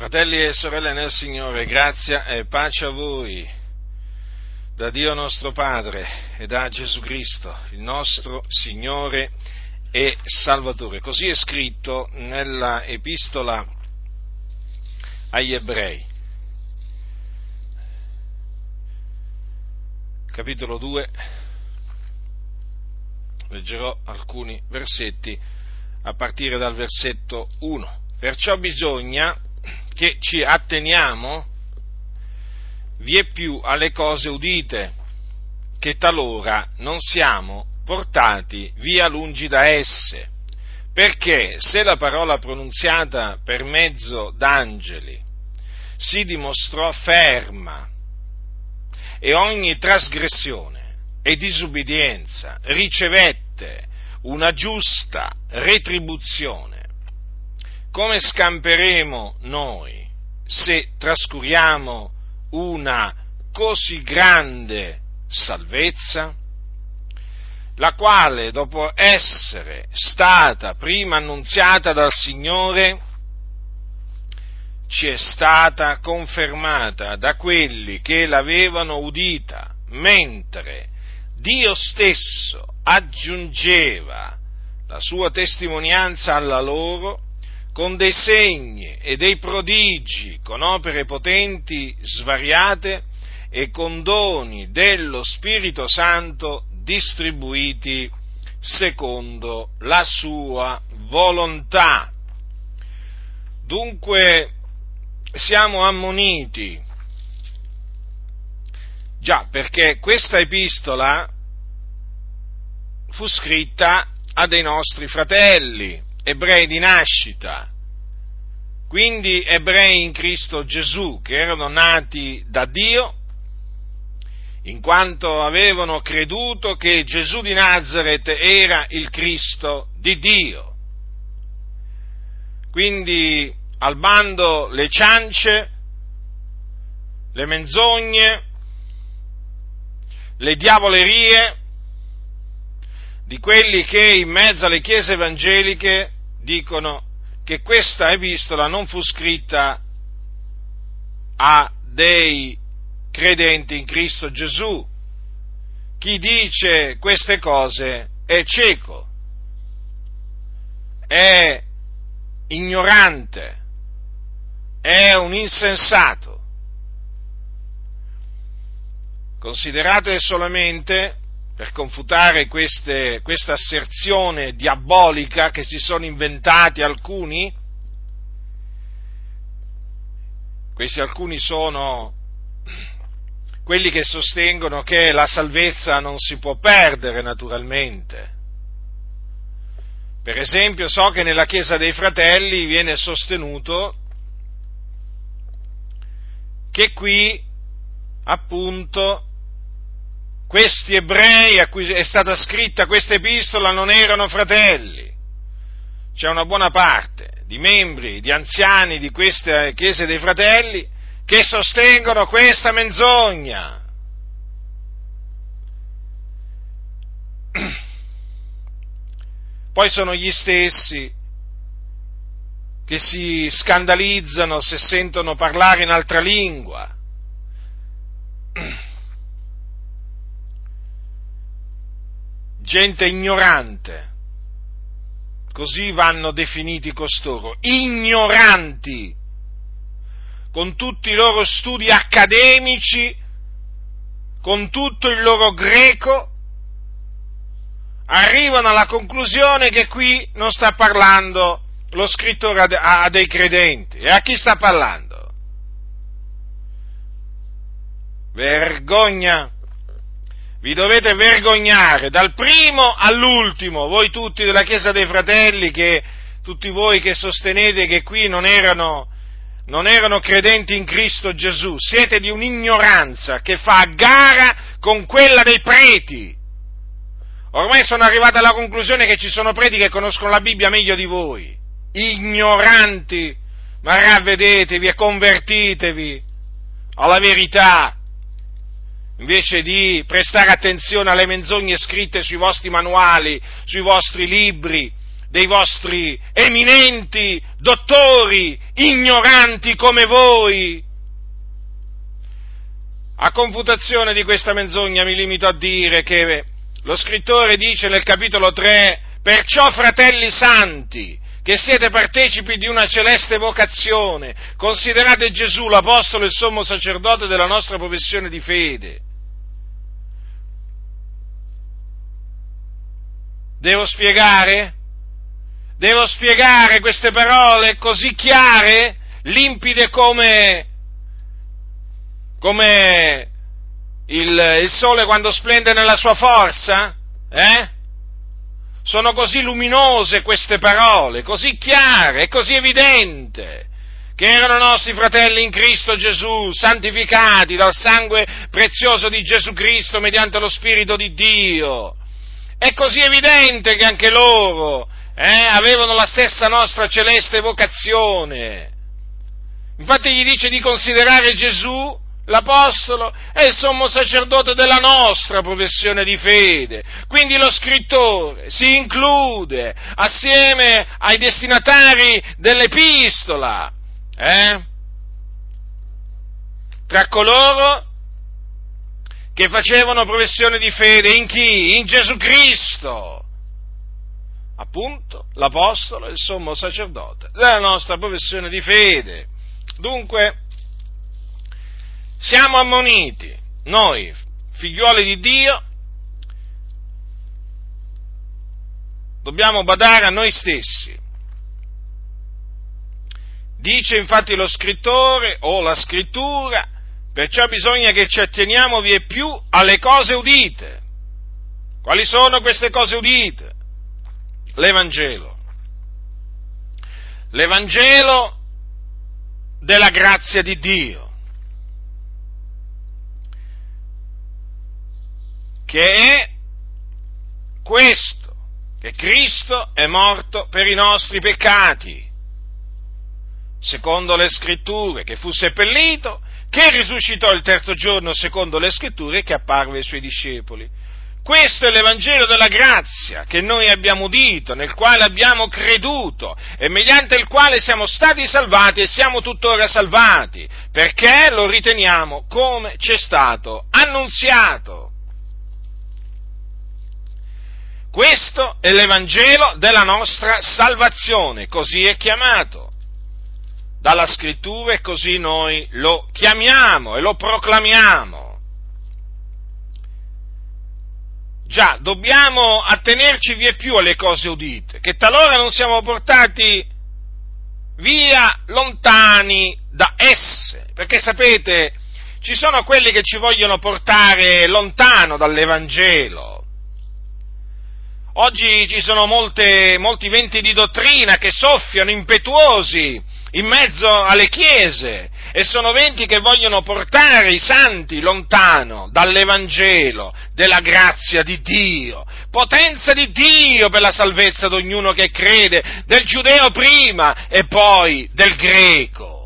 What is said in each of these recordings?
Fratelli e sorelle nel Signore, grazia e pace a voi, da Dio nostro Padre e da Gesù Cristo, il nostro Signore e Salvatore. Così è scritto nella epistola agli ebrei, capitolo 2, leggerò alcuni versetti a partire dal versetto 1. Perciò bisogna che ci atteniamo vie più alle cose udite, che talora non siamo portati via lungi da esse, perché se la parola pronunziata per mezzo d'angeli si dimostrò ferma e ogni trasgressione e disubbidienza ricevette una giusta retribuzione, come scamperemo noi se trascuriamo una così grande salvezza, la quale dopo essere stata prima annunziata dal Signore, ci è stata confermata da quelli che l'avevano udita, mentre Dio stesso aggiungeva la sua testimonianza alla loro con dei segni e dei prodigi, con opere potenti svariate e con doni dello Spirito Santo distribuiti secondo la sua volontà. Dunque siamo ammoniti, già perché questa epistola fu scritta a dei nostri fratelli, ebrei di nascita, quindi ebrei in Cristo Gesù, che erano nati da Dio, in quanto avevano creduto che Gesù di Nazareth era il Cristo di Dio. Quindi al bando le ciance, le menzogne, le diavolerie, di quelli che in mezzo alle chiese evangeliche dicono che questa epistola non fu scritta a dei credenti in Cristo Gesù. Chi dice queste cose è cieco, è ignorante, è un insensato. Considerate solamente per confutare queste, questa asserzione diabolica che si sono inventati alcuni? Questi alcuni sono quelli che sostengono che la salvezza non si può perdere naturalmente. Per esempio, so che nella Chiesa dei Fratelli viene sostenuto che qui, appunto, questi ebrei a cui è stata scritta questa epistola non erano fratelli. C'è una buona parte di membri, di anziani di queste chiese dei fratelli che sostengono questa menzogna. Poi sono gli stessi che si scandalizzano se sentono parlare in altra lingua gente ignorante. Così vanno definiti costoro, ignoranti, con tutti i loro studi accademici, con tutto il loro greco, arrivano alla conclusione che qui non sta parlando lo scrittore a, dei credenti. E a chi sta parlando? Vergogna! Vi dovete vergognare dal primo all'ultimo, voi tutti della Chiesa dei Fratelli, che, tutti voi che sostenete che qui non erano, non erano credenti in Cristo Gesù, siete di un'ignoranza che fa gara con quella dei preti. Ormai sono arrivato alla conclusione che ci sono preti che conoscono la Bibbia meglio di voi, ignoranti, ma ravvedetevi e convertitevi alla verità invece di prestare attenzione alle menzogne scritte sui vostri manuali, sui vostri libri, dei vostri eminenti dottori, ignoranti come voi. A confutazione di questa menzogna mi limito a dire che lo scrittore dice nel capitolo 3, perciò fratelli santi, che siete partecipi di una celeste vocazione, considerate Gesù l'Apostolo e il Sommo Sacerdote della nostra professione di fede. Devo spiegare? Devo spiegare queste parole così chiare, limpide come, come il, il sole quando splende nella sua forza? Eh? Sono così luminose queste parole, così chiare e così evidenti, che erano nostri fratelli in Cristo Gesù, santificati dal sangue prezioso di Gesù Cristo mediante lo Spirito di Dio. È così evidente che anche loro eh, avevano la stessa nostra celeste vocazione. Infatti gli dice di considerare Gesù l'Apostolo è il sommo sacerdote della nostra professione di fede. Quindi lo scrittore si include assieme ai destinatari dell'epistola, eh? tra coloro che facevano professione di fede in chi? In Gesù Cristo. Appunto, l'Apostolo è il sommo sacerdote della nostra professione di fede. Dunque, siamo ammoniti, noi, figliuoli di Dio, dobbiamo badare a noi stessi. Dice infatti lo scrittore o la scrittura, perciò bisogna che ci atteniamo vie più alle cose udite. Quali sono queste cose udite? L'Evangelo. L'Evangelo della grazia di Dio che è questo, che Cristo è morto per i nostri peccati, secondo le scritture, che fu seppellito, che risuscitò il terzo giorno secondo le scritture e che apparve ai suoi discepoli. Questo è l'Evangelo della grazia che noi abbiamo udito, nel quale abbiamo creduto e mediante il quale siamo stati salvati e siamo tuttora salvati, perché lo riteniamo come ci è stato annunziato. Questo è l'Evangelo della nostra salvazione, così è chiamato dalla scrittura e così noi lo chiamiamo e lo proclamiamo. Già, dobbiamo attenerci vie più alle cose udite, che talora non siamo portati via lontani da esse, perché sapete, ci sono quelli che ci vogliono portare lontano dall'Evangelo, Oggi ci sono molte, molti venti di dottrina che soffiano impetuosi in mezzo alle chiese e sono venti che vogliono portare i santi lontano dall'Evangelo, della grazia di Dio, potenza di Dio per la salvezza di ognuno che crede, del giudeo prima e poi del greco.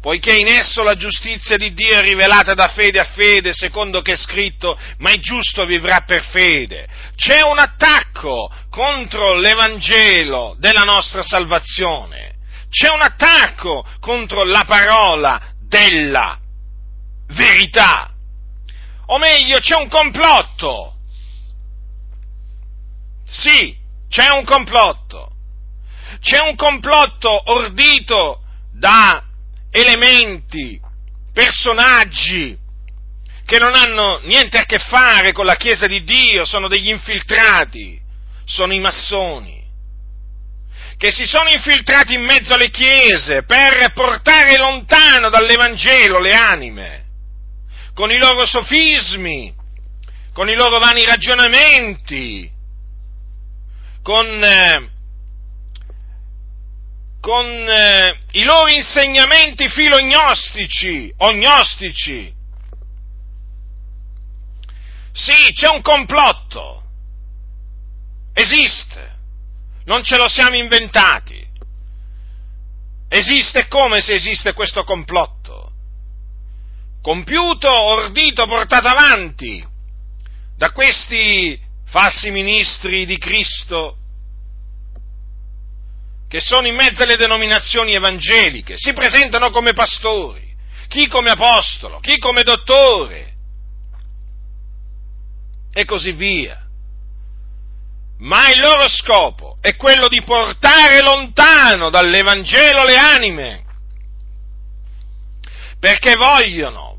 poiché in esso la giustizia di Dio è rivelata da fede a fede, secondo che è scritto, ma il giusto vivrà per fede. C'è un attacco contro l'Evangelo della nostra salvazione, c'è un attacco contro la parola della verità, o meglio c'è un complotto. Sì, c'è un complotto. C'è un complotto ordito da elementi, personaggi che non hanno niente a che fare con la Chiesa di Dio, sono degli infiltrati, sono i massoni, che si sono infiltrati in mezzo alle chiese per portare lontano dall'Evangelo le anime, con i loro sofismi, con i loro vani ragionamenti, con eh, con eh, i loro insegnamenti filognostici o gnostici. Sì, c'è un complotto, esiste, non ce lo siamo inventati, esiste come se esiste questo complotto, compiuto, ordito, portato avanti da questi falsi ministri di Cristo che sono in mezzo alle denominazioni evangeliche, si presentano come pastori, chi come apostolo, chi come dottore e così via. Ma il loro scopo è quello di portare lontano dall'Evangelo le anime, perché vogliono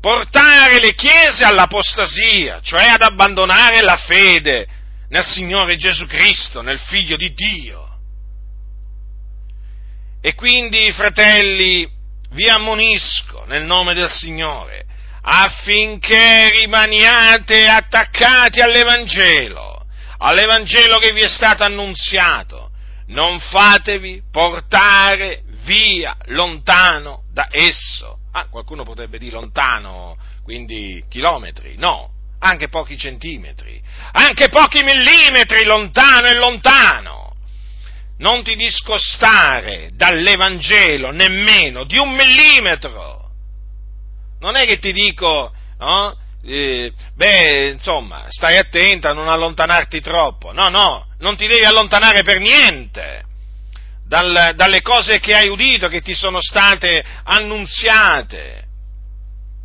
portare le chiese all'apostasia, cioè ad abbandonare la fede nel Signore Gesù Cristo, nel Figlio di Dio. E quindi, fratelli, vi ammonisco nel nome del Signore affinché rimaniate attaccati all'Evangelo, all'Evangelo che vi è stato annunziato. Non fatevi portare via lontano da esso Ah, qualcuno potrebbe dire lontano, quindi chilometri. No, anche pochi centimetri, anche pochi millimetri lontano e lontano. Non ti discostare dall'Evangelo nemmeno di un millimetro. Non è che ti dico, no? Eh, beh, insomma, stai attenta a non allontanarti troppo. No, no, non ti devi allontanare per niente dal, dalle cose che hai udito, che ti sono state annunziate,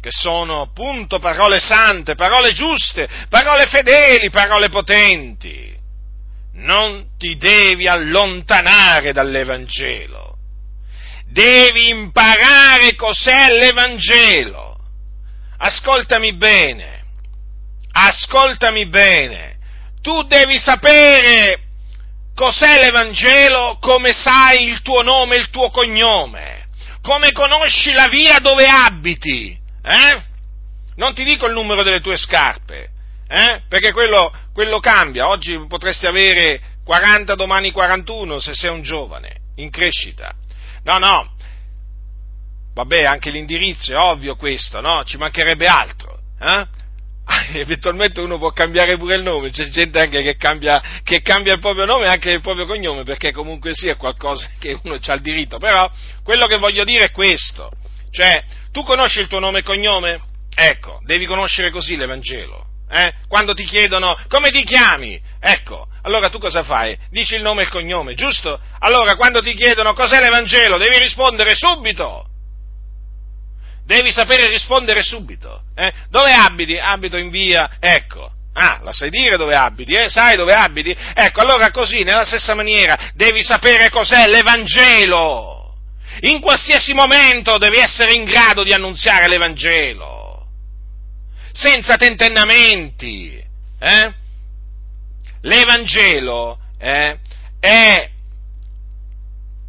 che sono appunto parole sante, parole giuste, parole fedeli, parole potenti. Non ti devi allontanare dall'Evangelo, devi imparare cos'è l'Evangelo. Ascoltami bene, ascoltami bene, tu devi sapere cos'è l'Evangelo, come sai il tuo nome e il tuo cognome, come conosci la via dove abiti, eh? Non ti dico il numero delle tue scarpe, eh? Perché quello, quello cambia, oggi potresti avere 40, domani 41 se sei un giovane, in crescita. No, no, vabbè, anche l'indirizzo è ovvio questo, no? Ci mancherebbe altro, eh? eventualmente uno può cambiare pure il nome, c'è gente anche che cambia, che cambia il proprio nome e anche il proprio cognome, perché comunque sia qualcosa che uno ha il diritto, però quello che voglio dire è questo, cioè tu conosci il tuo nome e cognome? Ecco, devi conoscere così l'Evangelo. Eh? Quando ti chiedono come ti chiami, ecco, allora tu cosa fai? Dici il nome e il cognome, giusto? Allora quando ti chiedono cos'è l'Evangelo, devi rispondere subito. Devi sapere rispondere subito. Eh? Dove abiti? Abito in via, ecco. Ah, la sai dire dove abiti, eh? Sai dove abiti? Ecco, allora così, nella stessa maniera, devi sapere cos'è l'Evangelo. In qualsiasi momento devi essere in grado di annunziare l'Evangelo. Senza tentennamenti. Eh? L'Evangelo eh, è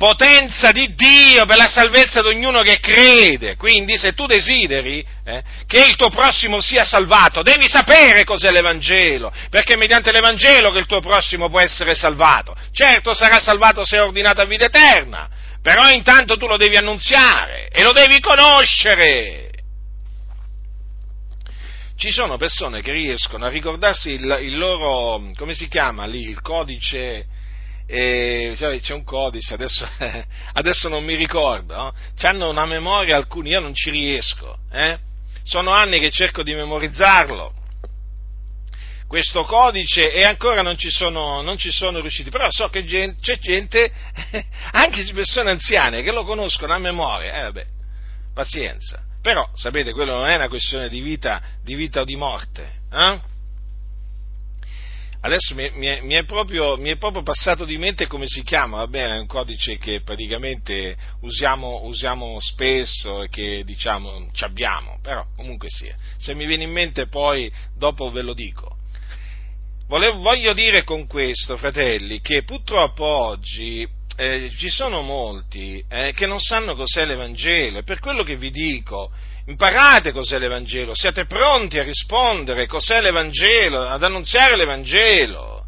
potenza di Dio per la salvezza di ognuno che crede. Quindi se tu desideri eh, che il tuo prossimo sia salvato, devi sapere cos'è l'Evangelo, perché è mediante l'Evangelo che il tuo prossimo può essere salvato. Certo sarà salvato se è ordinato a vita eterna, però intanto tu lo devi annunziare e lo devi conoscere. Ci sono persone che riescono a ricordarsi il, il loro, come si chiama lì, il codice e cioè, c'è un codice, adesso, adesso, non mi ricordo, no? hanno una memoria alcuni, io non ci riesco, eh? sono anni che cerco di memorizzarlo, questo codice e ancora non ci sono, non ci sono riusciti, però so che gente, c'è gente, anche persone anziane, che lo conoscono a memoria, eh vabbè, pazienza, però sapete, quello non è una questione di vita, di vita o di morte, eh? Adesso mi, mi, mi, è proprio, mi, è proprio, passato di mente come si chiama, va bene, è un codice che praticamente usiamo, usiamo spesso e che diciamo ci abbiamo, però comunque sia, se mi viene in mente poi dopo ve lo dico. Volevo, voglio dire con questo, fratelli, che purtroppo oggi eh, ci sono molti eh, che non sanno cos'è l'Evangelo. E per quello che vi dico, Imparate cos'è l'Evangelo, siate pronti a rispondere cos'è l'Evangelo, ad annunziare l'Evangelo.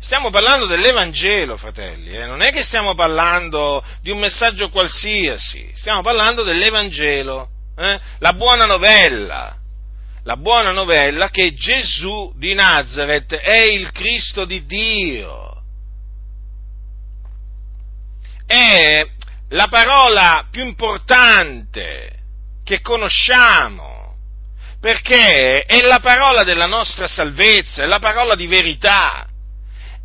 Stiamo parlando dell'Evangelo, fratelli, eh? non è che stiamo parlando di un messaggio qualsiasi, stiamo parlando dell'Evangelo, eh? la buona novella, la buona novella che Gesù di Nazareth è il Cristo di Dio. È la parola più importante che conosciamo, perché è la parola della nostra salvezza, è la parola di verità.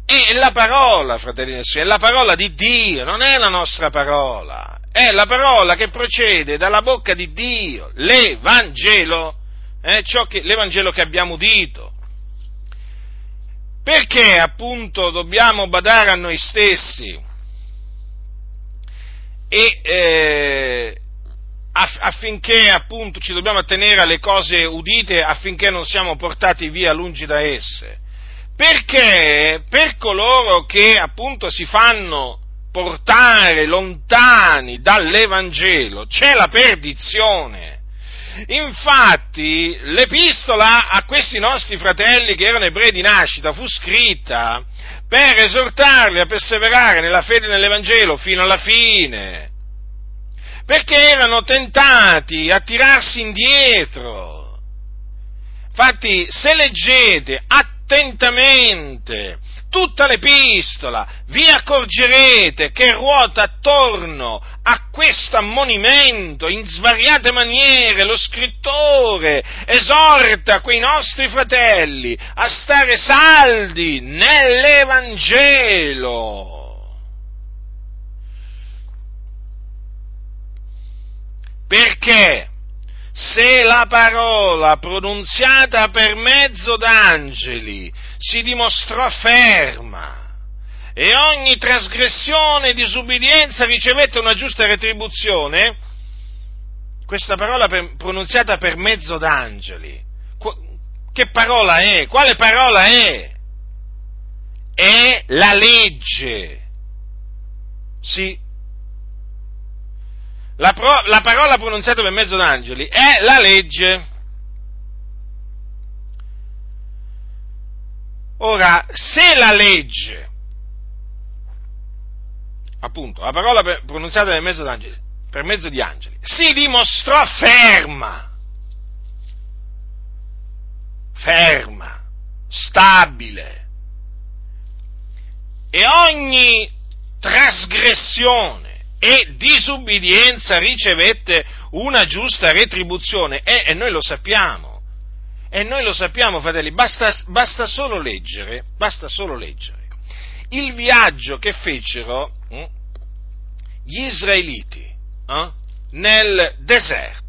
È la parola, fratelli e è la parola di Dio, non è la nostra parola, è la parola che procede dalla bocca di Dio, l'Evangelo, eh, che, l'Evangelo che abbiamo udito. Perché appunto dobbiamo badare a noi stessi e eh, affinché appunto ci dobbiamo attenere alle cose udite affinché non siamo portati via lungi da esse. Perché per coloro che appunto si fanno portare lontani dall'Evangelo c'è la perdizione. Infatti l'epistola a questi nostri fratelli che erano ebrei di nascita fu scritta per esortarli a perseverare nella fede nell'Evangelo fino alla fine perché erano tentati a tirarsi indietro. Infatti, se leggete attentamente tutta l'epistola, vi accorgerete che ruota attorno a questo ammonimento in svariate maniere. Lo scrittore esorta quei nostri fratelli a stare saldi nell'Evangelo Perché se la parola pronunziata per mezzo d'angeli si dimostrò ferma e ogni trasgressione e disubbidienza ricevette una giusta retribuzione, questa parola per, pronunziata per mezzo d'angeli, che parola è? Quale parola è? È la legge. Sì, la, pro, la parola pronunziata per mezzo d'angeli è la legge. Ora, se la legge, appunto, la parola per, pronunziata per mezzo, per mezzo di angeli, si dimostrò ferma, ferma, stabile, e ogni trasgressione e disubbidienza ricevette una giusta retribuzione e, e noi lo sappiamo. E noi lo sappiamo, fratelli, basta, basta, solo leggere, basta solo leggere il viaggio che fecero hm, gli israeliti eh, nel deserto.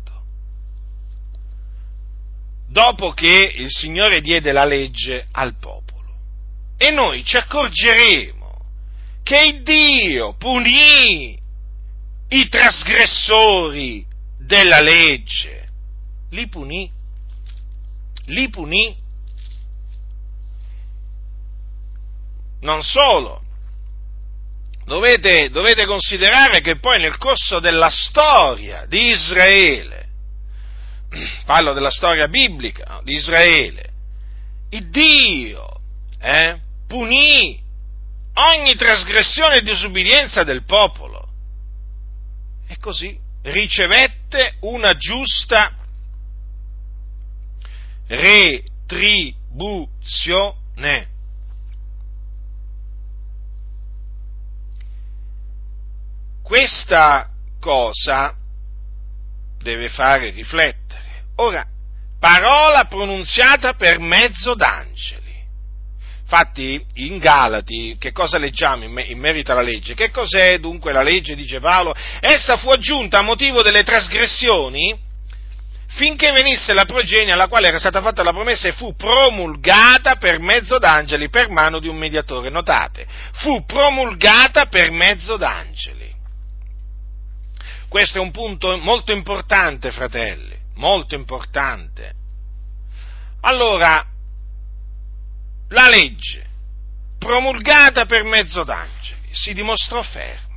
Dopo che il Signore diede la legge al popolo. E noi ci accorgeremo che Dio punì i trasgressori della legge, li punì, li punì. Non solo, dovete, dovete considerare che poi nel corso della storia di Israele, parlo della storia biblica no, di Israele, il Dio eh, punì ogni trasgressione e disubbidienza del popolo così ricevette una giusta retribuzione. Questa cosa deve fare riflettere. Ora, parola pronunziata per mezzo d'angeli. Infatti in Galati che cosa leggiamo in, in, merito alla legge? Che cos'è dunque la legge, dice Paolo? Essa fu aggiunta a motivo delle trasgressioni finché venisse la progenie alla quale era stata fatta la promessa e fu promulgata per mezzo d'angeli per mano di un mediatore. Notate, fu promulgata per mezzo d'angeli. Questo è un punto molto importante, fratelli, molto importante. Allora, la legge, promulgata per mezzo d'angeli, si dimostrò ferma.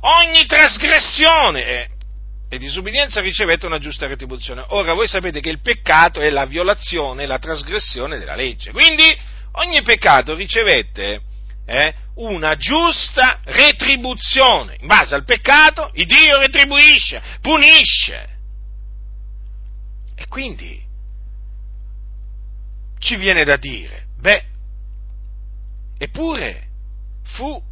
Ogni trasgressione e, e disubbidienza ricevette una giusta retribuzione. Ora voi sapete che il peccato è la violazione, la trasgressione della legge. Quindi ogni peccato ricevette eh, una giusta retribuzione. In base al peccato, il Dio retribuisce, punisce. E quindi ci viene da dire, Beh, eppure fu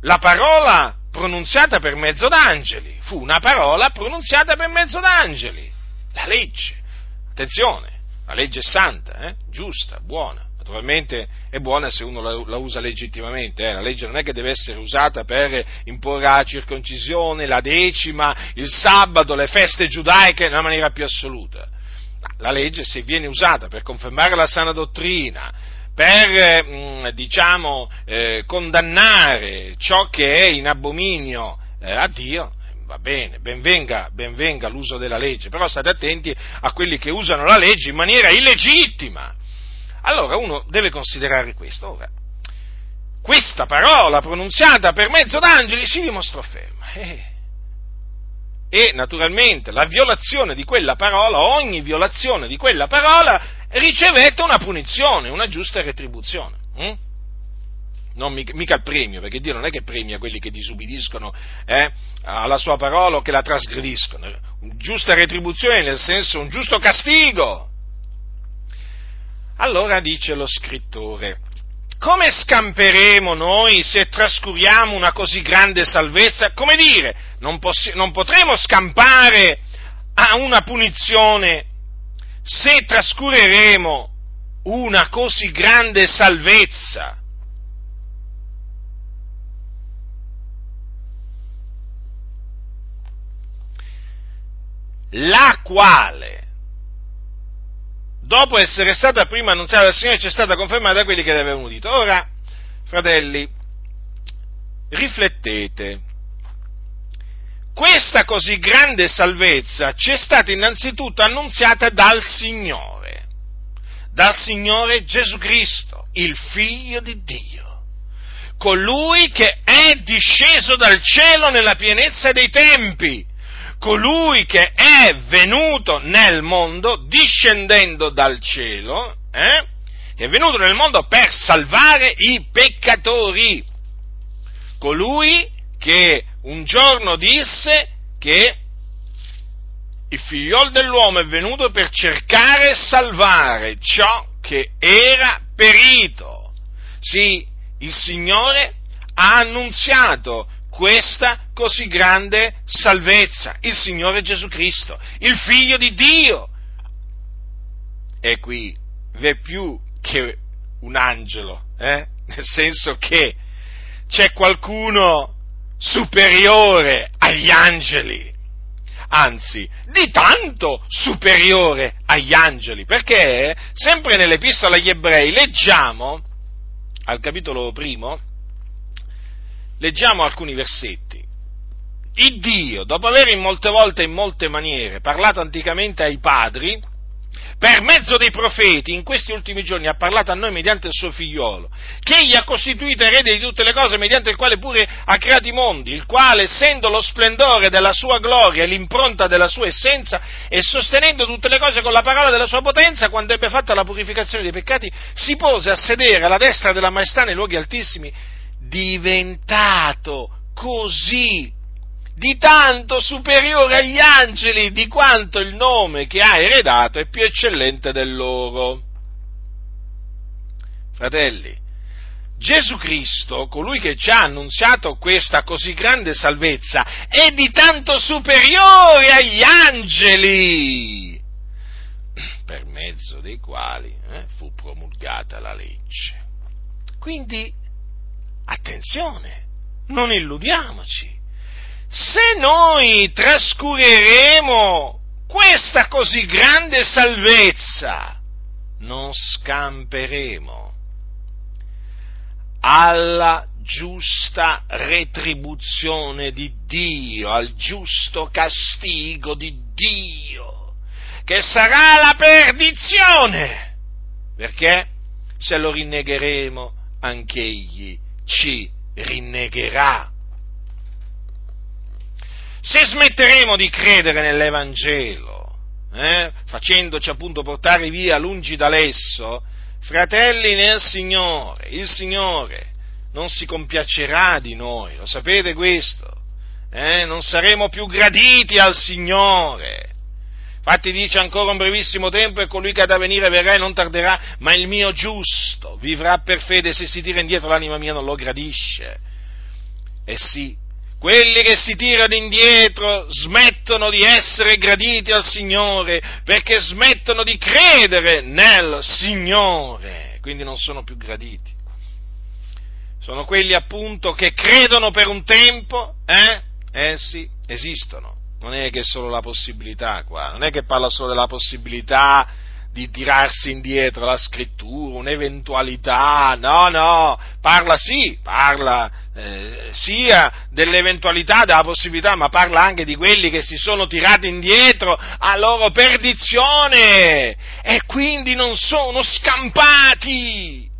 la parola pronunziata per mezzo d'angeli, fu una parola pronunziata per mezzo d'angeli, la legge. attenzione, la legge è santa, eh? giusta, buona. Naturalmente è buona se uno la, la usa legittimamente, eh? la legge non è che deve essere usata per imporre la circoncisione, la decima, il sabato, le feste giudaiche nella maniera più assoluta. La legge se viene usata per confermare la sana dottrina, per mm, diciamo, eh, condannare ciò che è in abominio eh, a Dio, va bene, benvenga, benvenga l'uso della legge, però state attenti a quelli che usano la legge in maniera illegittima. Allora uno deve considerare questo. Ora, questa parola pronunziata per mezzo d'angeli si dimostrò ferma. Eh. E naturalmente la violazione di quella parola, ogni violazione di quella parola, ricevette una punizione, una giusta retribuzione. Hm? Non mica il premio, perché Dio non è che premia quelli che disubbidiscono eh, alla sua parola o che la trasgrediscono. Giusta retribuzione nel senso un giusto castigo. Allora dice lo scrittore, come scamperemo noi se trascuriamo una così grande salvezza? Come dire, non, poss- non potremo scampare a una punizione se trascureremo una così grande salvezza. La quale, dopo essere stata prima annunziata dal Signore, c'è stata confermata da quelli che le avevano udito. Ora, fratelli, riflettete. Questa così grande salvezza ci è stata innanzitutto annunziata dal Signore, dal Signore Gesù Cristo, il Figlio di Dio, colui che è disceso dal cielo nella pienezza dei tempi, colui che è venuto nel mondo discendendo dal cielo, eh? è venuto nel mondo per salvare i peccatori, colui che un giorno disse che il figliol dell'uomo è venuto per cercare e salvare ciò che era perito. Sì, il Signore ha annunziato questa così grande salvezza, il Signore Gesù Cristo, il Figlio di Dio. E qui v'è più che un angelo, eh? nel senso che c'è qualcuno superiore agli angeli, anzi, di tanto superiore agli angeli, perché sempre nell'epistola agli ebrei leggiamo, al capitolo primo, leggiamo alcuni versetti. Il Dio, dopo aver in molte volte e in molte maniere parlato anticamente ai padri, per mezzo dei profeti, in questi ultimi giorni ha parlato a noi mediante il suo figliolo, che egli ha costituito erede di tutte le cose, mediante il quale pure ha creato i mondi, il quale, essendo lo splendore della sua gloria e l'impronta della sua essenza, e sostenendo tutte le cose con la parola della sua potenza, quando ebbe fatta la purificazione dei peccati, si pose a sedere alla destra della maestà nei luoghi altissimi, diventato così di tanto superiore agli angeli, di quanto il nome che ha eredato è più eccellente del loro. Fratelli, Gesù Cristo, colui che ci ha annunziato questa così grande salvezza, è di tanto superiore agli angeli, per mezzo dei quali eh, fu promulgata la legge. Quindi, attenzione, non illudiamoci. Se noi trascureremo questa così grande salvezza, non scamperemo alla giusta retribuzione di Dio, al giusto castigo di Dio, che sarà la perdizione, perché? Se lo rinnegheremo anche egli ci rinnegherà se smetteremo di credere nell'Evangelo, eh, facendoci appunto portare via lungi dall'esso, fratelli nel Signore, il Signore non si compiacerà di noi, lo sapete questo? Eh? Non saremo più graditi al Signore. Infatti dice ancora un brevissimo tempo e colui che ha da venire verrà e non tarderà, ma il mio giusto vivrà per fede, se si tira indietro l'anima mia non lo gradisce. E sì, quelli che si tirano indietro smettono di essere graditi al Signore perché smettono di credere nel Signore, quindi non sono più graditi. Sono quelli appunto che credono per un tempo, eh? Eh sì, esistono. Non è che è solo la possibilità qua, non è che parla solo della possibilità di tirarsi indietro la scrittura, un'eventualità, no, no, parla sì, parla eh, sia dell'eventualità, della possibilità, ma parla anche di quelli che si sono tirati indietro a loro perdizione e quindi non sono scampati.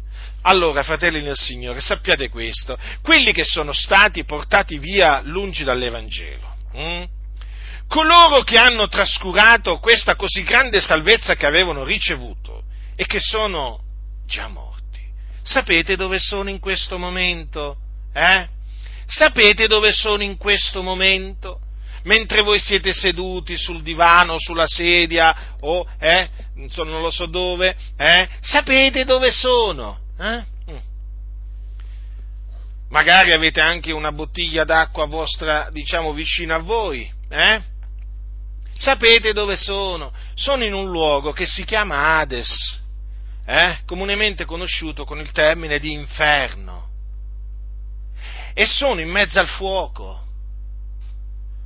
Allora, fratelli nel Signore, sappiate questo, quelli che sono stati portati via lungi dall'Evangelo, hm? Coloro che hanno trascurato questa così grande salvezza che avevano ricevuto e che sono già morti. Sapete dove sono in questo momento? Eh? Sapete dove sono in questo momento? Mentre voi siete seduti sul divano, sulla sedia o eh, non lo so dove, eh? sapete dove sono? Eh? Mm. Magari avete anche una bottiglia d'acqua vostra, diciamo, vicino a voi, eh? Sapete dove sono? Sono in un luogo che si chiama Hades, eh? comunemente conosciuto con il termine di inferno. E sono in mezzo al fuoco,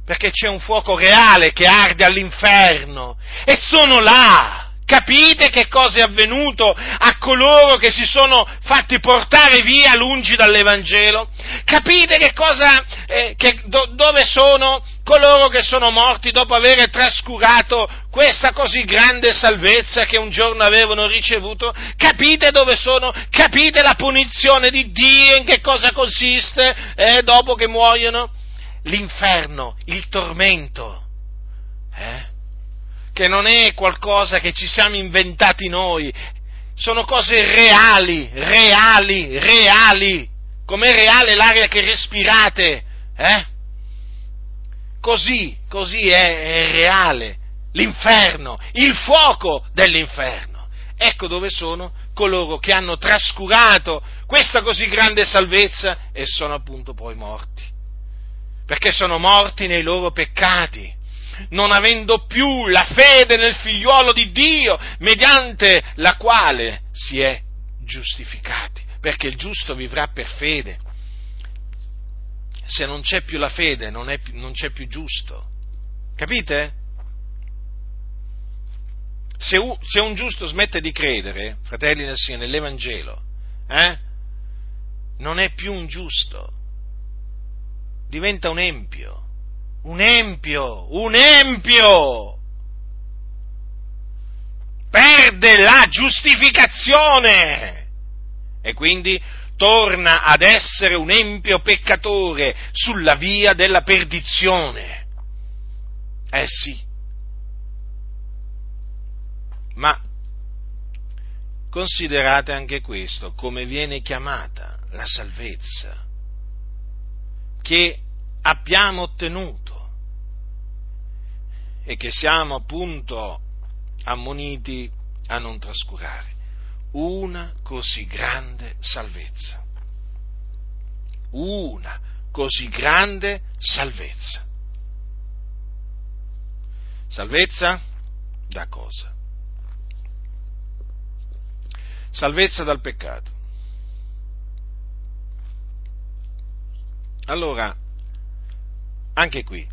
perché c'è un fuoco reale che arde all'inferno. E sono là Capite che cosa è avvenuto a coloro che si sono fatti portare via lungi dall'Evangelo? Capite che cosa, eh, che, do, dove sono coloro che sono morti dopo aver trascurato questa così grande salvezza che un giorno avevano ricevuto? Capite dove sono? Capite la punizione di Dio in che cosa consiste eh, dopo che muoiono? L'inferno, il tormento. Eh? Che non è qualcosa che ci siamo inventati noi, sono cose reali, reali, reali, com'è reale l'aria che respirate, eh? Così, così è, è reale. L'inferno, il fuoco dell'inferno. Ecco dove sono coloro che hanno trascurato questa così grande salvezza e sono appunto poi morti, perché sono morti nei loro peccati non avendo più la fede nel figliuolo di Dio, mediante la quale si è giustificati, perché il giusto vivrà per fede. Se non c'è più la fede, non, è, non c'è più giusto. Capite? Se, se, un giusto smette di credere, fratelli nel Signore, nell'Evangelo, eh, non è più un giusto, diventa un empio un empio, un empio, perde la giustificazione e quindi torna ad essere un empio peccatore sulla via della perdizione. Eh sì. Ma considerate anche questo, come viene chiamata la salvezza che abbiamo ottenuto e che siamo appunto ammoniti a non trascurare. Una così grande salvezza. Una così grande salvezza. Salvezza da cosa? Salvezza dal peccato. Allora, anche qui,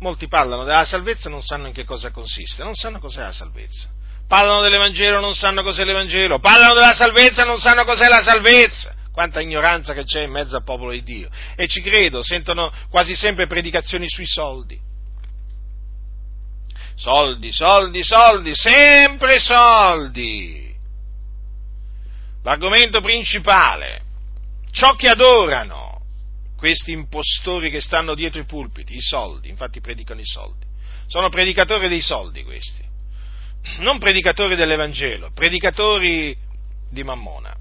molti parlano della salvezza e non sanno in che cosa consiste, non sanno cos'è la salvezza. Parlano dell'Evangelo, non sanno cos'è l'Evangelo. Parlano della salvezza, non sanno cos'è la salvezza. Quanta ignoranza che c'è in mezzo al popolo di Dio. E ci credo, sentono quasi sempre predicazioni sui soldi. Soldi, soldi, soldi, sempre soldi. L'argomento principale, ciò che adorano, questi impostori che stanno dietro i pulpiti, i soldi, infatti predicano i soldi. Sono predicatori dei soldi questi, non predicatori dell'Evangelo, predicatori di Mammona.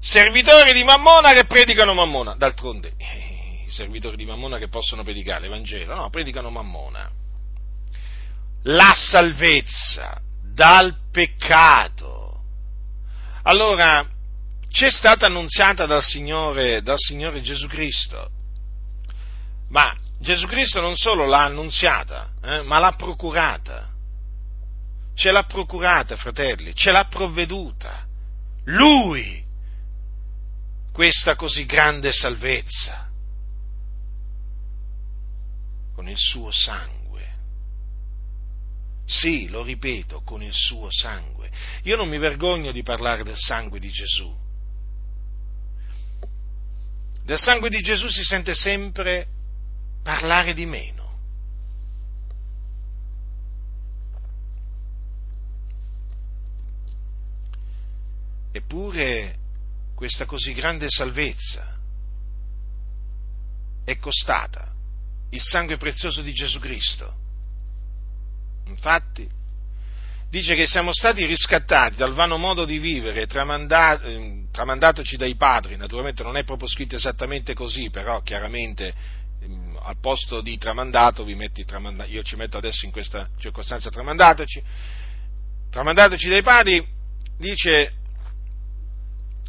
Servitori di Mammona che predicano Mammona, d'altronde i servitori di Mammona che possono predicare l'Evangelo, no, predicano Mammona. La salvezza dal peccato. Allora, ci è stata annunziata dal Signore, dal Signore Gesù Cristo. Ma Gesù Cristo non solo l'ha annunziata, eh, ma l'ha procurata. Ce l'ha procurata, fratelli, ce l'ha provveduta. Lui, questa così grande salvezza, con il suo sangue. Sì, lo ripeto, con il suo sangue. Io non mi vergogno di parlare del sangue di Gesù. Del sangue di Gesù si sente sempre parlare di meno. Eppure questa così grande salvezza è costata il sangue prezioso di Gesù Cristo. Infatti, dice che siamo stati riscattati dal vano modo di vivere tramandato, eh, tramandatoci dai padri, naturalmente non è proprio scritto esattamente così, però chiaramente mm, al posto di tramandato vi metti tramandato, io ci metto adesso in questa circostanza tramandatoci, tramandatoci dai padri, dice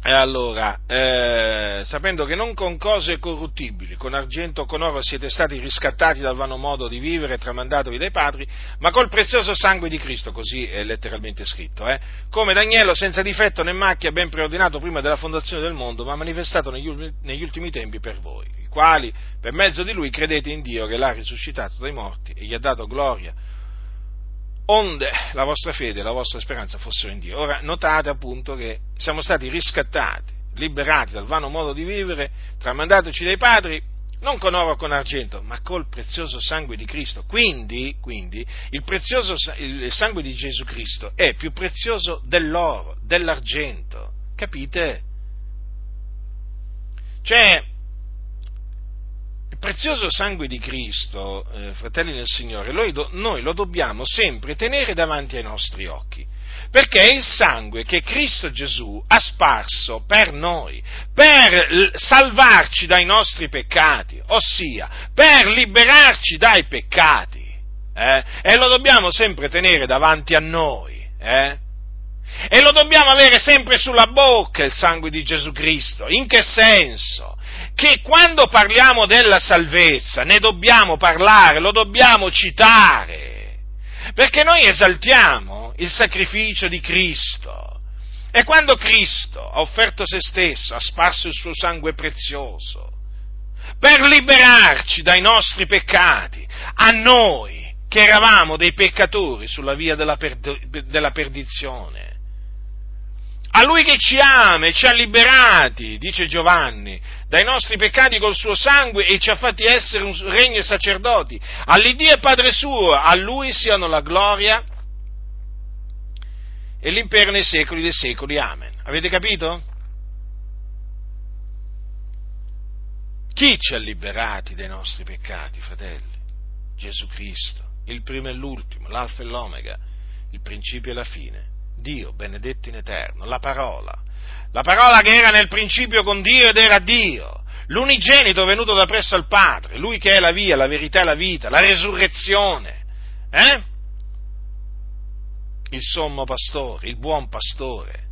e allora, eh, sapendo che non con cose corruttibili, con argento o con oro siete stati riscattati dal vano modo di vivere tramandatovi dai padri, ma col prezioso sangue di Cristo, così è letteralmente scritto, eh, come d'agnello senza difetto né macchia, ben preordinato prima della fondazione del mondo, ma manifestato negli, negli ultimi tempi per voi, i quali, per mezzo di lui, credete in Dio che l'ha risuscitato dai morti e gli ha dato gloria, onde la vostra fede e la vostra speranza fossero in Dio. Ora notate appunto che siamo stati riscattati, liberati dal vano modo di vivere, tramandatoci dai padri, non con oro o con argento, ma col prezioso sangue di Cristo. Quindi, quindi il, prezioso, il sangue di Gesù Cristo è più prezioso dell'oro, dell'argento. Capite? Cioè, prezioso sangue di Cristo, eh, fratelli del Signore, noi, do, noi lo dobbiamo sempre tenere davanti ai nostri occhi, perché è il sangue che Cristo Gesù ha sparso per noi, per salvarci dai nostri peccati, ossia per liberarci dai peccati. Eh? E lo dobbiamo sempre tenere davanti a noi. Eh? E lo dobbiamo avere sempre sulla bocca il sangue di Gesù Cristo. In che senso? Che quando parliamo della salvezza ne dobbiamo parlare, lo dobbiamo citare, perché noi esaltiamo il sacrificio di Cristo. E quando Cristo ha offerto se stesso, ha sparso il suo sangue prezioso, per liberarci dai nostri peccati, a noi che eravamo dei peccatori sulla via della, perd- della perdizione, a Lui che ci ama e ci ha liberati, dice Giovanni, dai nostri peccati col suo sangue e ci ha fatti essere un regno e sacerdoti, all'Iddio e Padre suo, a Lui siano la gloria e l'impero nei secoli dei secoli. Amen. Avete capito? Chi ci ha liberati dai nostri peccati, fratelli? Gesù Cristo, il primo e l'ultimo, l'alfa e l'omega, il principio e la fine Dio, benedetto in eterno, la parola, la parola che era nel principio con Dio ed era Dio, l'unigenito venuto da presso al Padre, lui che è la via, la verità e la vita, la resurrezione, eh? il sommo pastore, il buon pastore,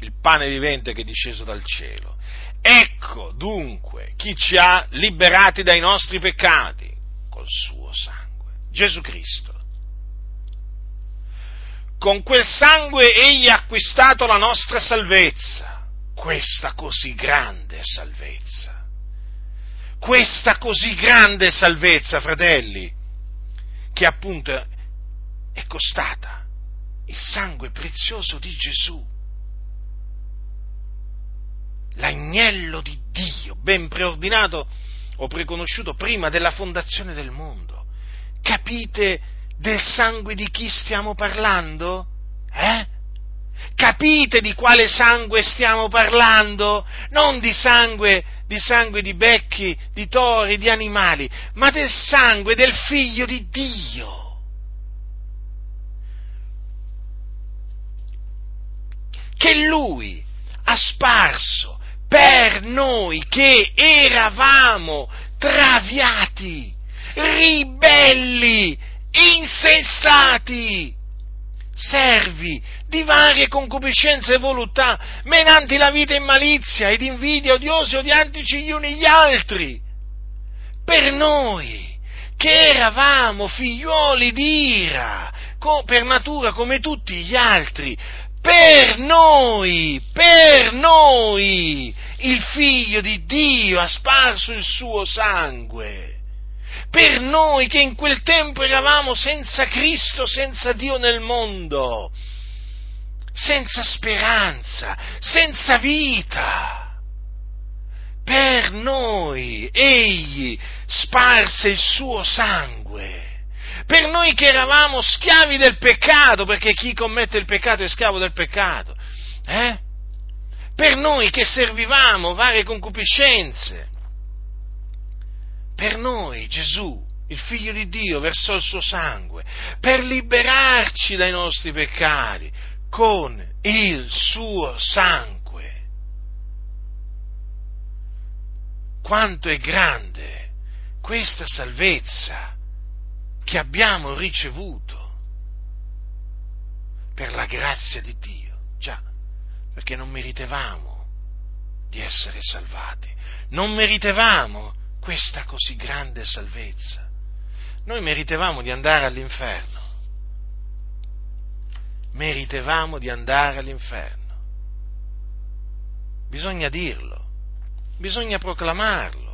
il pane vivente che è disceso dal cielo. Ecco dunque chi ci ha liberati dai nostri peccati col suo sangue. Gesù Cristo. Con quel sangue egli ha acquistato la nostra salvezza, questa così grande salvezza. Questa così grande salvezza, fratelli, che appunto è costata il sangue prezioso di Gesù, l'agnello di Dio, ben preordinato o preconosciuto prima della fondazione del mondo Capite del sangue di chi stiamo parlando? Eh? Capite di quale sangue stiamo parlando? Non di sangue, di sangue di becchi, di tori, di animali, ma del sangue del figlio di Dio. Che lui ha sparso per noi che eravamo traviati ribelli, insensati, servi di varie concupiscenze e voluttà, menanti la vita in malizia ed invidia odiosi odiantici gli uni gli altri. Per noi, che eravamo figliuoli d'ira, per natura come tutti gli altri, per noi, per noi, il figlio di Dio ha sparso il suo sangue. Per noi che in quel tempo eravamo senza Cristo, senza Dio nel mondo, senza speranza, senza vita. Per noi egli sparse il suo sangue per noi che eravamo schiavi del peccato, perché chi commette il peccato è schiavo del peccato, eh? per noi che servivamo varie concupiscenze, per noi Gesù, il figlio di Dio, versò il suo sangue per liberarci dai nostri peccati con il suo sangue. Quanto è grande questa salvezza! che abbiamo ricevuto per la grazia di Dio. Già, perché non meritevamo di essere salvati, non meritevamo questa così grande salvezza. Noi meritevamo di andare all'inferno, meritevamo di andare all'inferno. Bisogna dirlo, bisogna proclamarlo.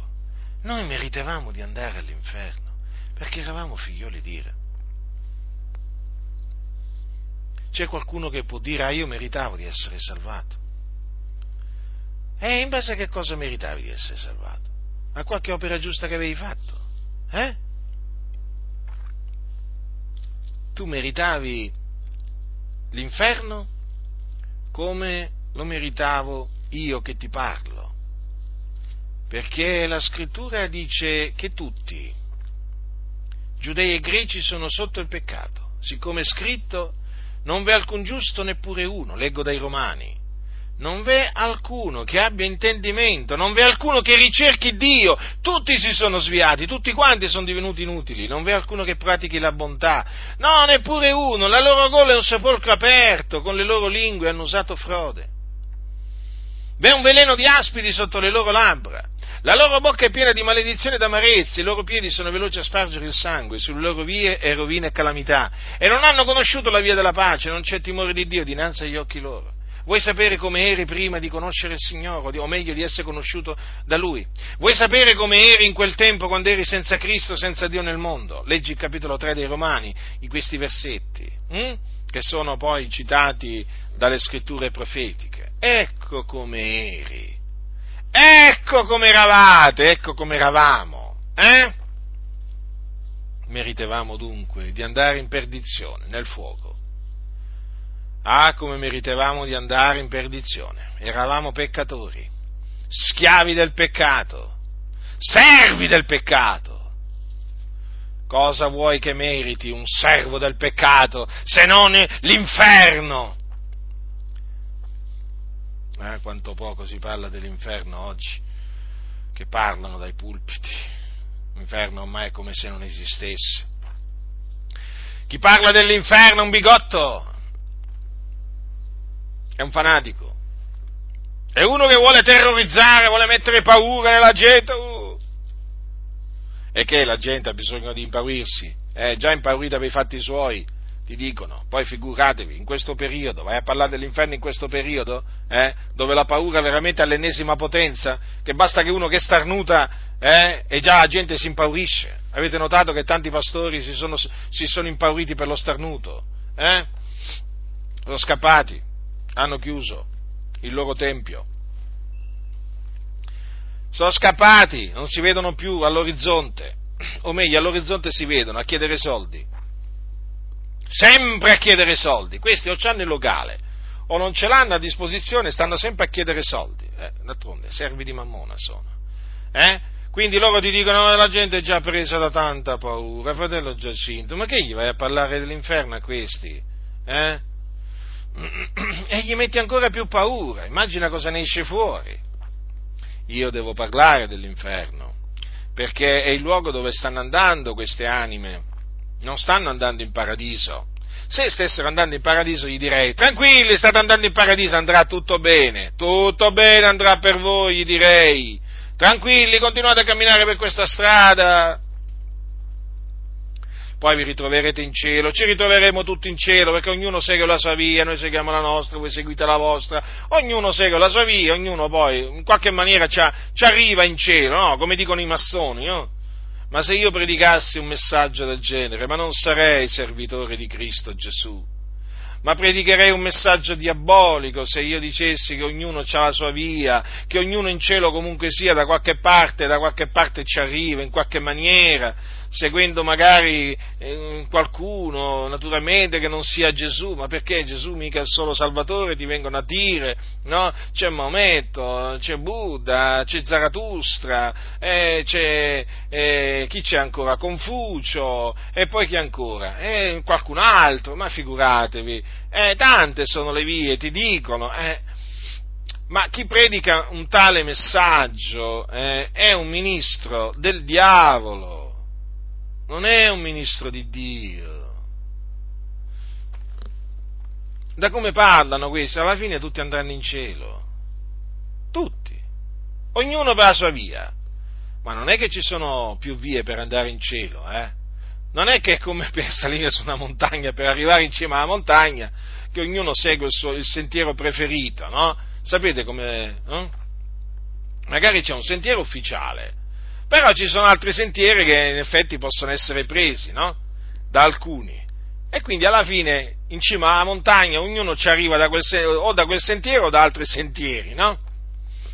Noi meritevamo di andare all'inferno perché eravamo figlioli di ira. C'è qualcuno che può dire, ah io meritavo di essere salvato. E in base a che cosa meritavi di essere salvato? A qualche opera giusta che avevi fatto? Eh? Tu meritavi l'inferno come lo meritavo io che ti parlo. Perché la scrittura dice che tutti, giudei e greci sono sotto il peccato, siccome è scritto non v'è alcun giusto neppure uno, leggo dai Romani, non v'è alcuno che abbia intendimento, non v'è alcuno che ricerchi Dio, tutti si sono sviati, tutti quanti sono divenuti inutili, non v'è alcuno che pratichi la bontà, no, neppure uno, la loro gola è un sepolcro aperto, con le loro lingue hanno usato frode. V'è un veleno di aspidi sotto le loro labbra, la loro bocca è piena di maledizione ed amarezze, i loro piedi sono veloci a spargere il sangue, sulle loro vie è rovina e calamità, e non hanno conosciuto la via della pace, non c'è timore di Dio dinanzi agli occhi loro. Vuoi sapere come eri prima di conoscere il Signore, o meglio di essere conosciuto da Lui? Vuoi sapere come eri in quel tempo quando eri senza Cristo, senza Dio nel mondo? Leggi il capitolo 3 dei Romani, di questi versetti, hm? che sono poi citati dalle scritture profetiche. Ecco come eri Ecco come eravate, ecco come eravamo, eh? Meritevamo dunque di andare in perdizione, nel fuoco. Ah, come meritevamo di andare in perdizione. Eravamo peccatori, schiavi del peccato, servi del peccato. Cosa vuoi che meriti un servo del peccato se non l'inferno? Eh, quanto poco si parla dell'inferno oggi, che parlano dai pulpiti. L'inferno ormai è come se non esistesse. Chi parla dell'inferno è un bigotto, è un fanatico, è uno che vuole terrorizzare, vuole mettere paura nella gente. Uh. E che la gente ha bisogno di impaurirsi, è già impaurita per i fatti suoi, ti dicono, poi figuratevi, in questo periodo, vai a parlare dell'inferno in questo periodo, eh, dove la paura è veramente all'ennesima potenza, che basta che uno che starnuta eh, e già la gente si impaurisce. Avete notato che tanti pastori si sono, si sono impauriti per lo starnuto? Eh? Sono scappati, hanno chiuso il loro tempio. Sono scappati, non si vedono più all'orizzonte, o meglio all'orizzonte si vedono a chiedere soldi sempre a chiedere soldi. Questi o hanno il locale o non ce l'hanno a disposizione, stanno sempre a chiedere soldi. Eh, d'altronde, servi di mammona sono. Eh? Quindi loro ti dicono la gente è già presa da tanta paura, fratello Giacinto, ma che gli vai a parlare dell'inferno a questi? Eh? E gli metti ancora più paura, immagina cosa ne esce fuori. Io devo parlare dell'inferno, perché è il luogo dove stanno andando queste anime. Non stanno andando in paradiso, se stessero andando in paradiso gli direi, tranquilli, state andando in paradiso, andrà tutto bene, tutto bene andrà per voi, gli direi, tranquilli, continuate a camminare per questa strada, poi vi ritroverete in cielo, ci ritroveremo tutti in cielo perché ognuno segue la sua via, noi seguiamo la nostra, voi seguite la vostra, ognuno segue la sua via, ognuno poi in qualche maniera ci, arriva in cielo, no? come dicono i massoni. No? Ma se io predicassi un messaggio del genere, ma non sarei servitore di Cristo Gesù, ma predicherei un messaggio diabolico se io dicessi che ognuno ha la sua via, che ognuno in cielo comunque sia da qualche parte, da qualche parte ci arriva in qualche maniera, seguendo magari eh, qualcuno, naturalmente che non sia Gesù, ma perché Gesù mica è il solo Salvatore, ti vengono a dire, no? C'è Maometto, c'è Buddha, c'è Zaratustra, eh, c'è, eh, chi c'è ancora? Confucio, e poi chi ancora? Eh, qualcun altro, ma figuratevi, eh, tante sono le vie, ti dicono, eh, ma chi predica un tale messaggio eh, è un ministro del diavolo non è un ministro di Dio. Da come parlano questi, alla fine tutti andranno in cielo. Tutti. Ognuno per la sua via. Ma non è che ci sono più vie per andare in cielo, eh? Non è che è come per salire su una montagna, per arrivare in cima alla montagna, che ognuno segue il, suo, il sentiero preferito, no? Sapete come... No? Magari c'è un sentiero ufficiale, però ci sono altri sentieri che in effetti possono essere presi, no? Da alcuni. E quindi alla fine, in cima alla montagna, ognuno ci arriva da quel, o da quel sentiero o da altri sentieri, no?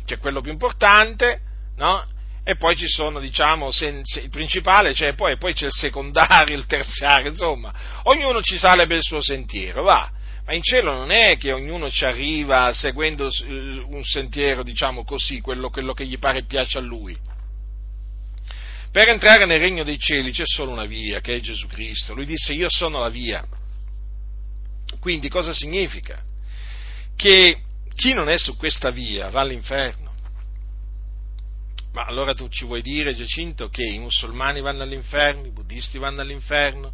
C'è quello più importante, no? E poi ci sono, diciamo, il principale, cioè, poi, poi c'è il secondario, il terziario, insomma, ognuno ci sale per il suo sentiero, va. Ma in cielo non è che ognuno ci arriva seguendo un sentiero, diciamo così, quello, quello che gli pare e piace a lui per entrare nel regno dei cieli c'è solo una via, che è Gesù Cristo. Lui disse io sono la via. Quindi cosa significa? Che chi non è su questa via va all'inferno. Ma allora tu ci vuoi dire, Giacinto, che i musulmani vanno all'inferno, i buddisti vanno all'inferno,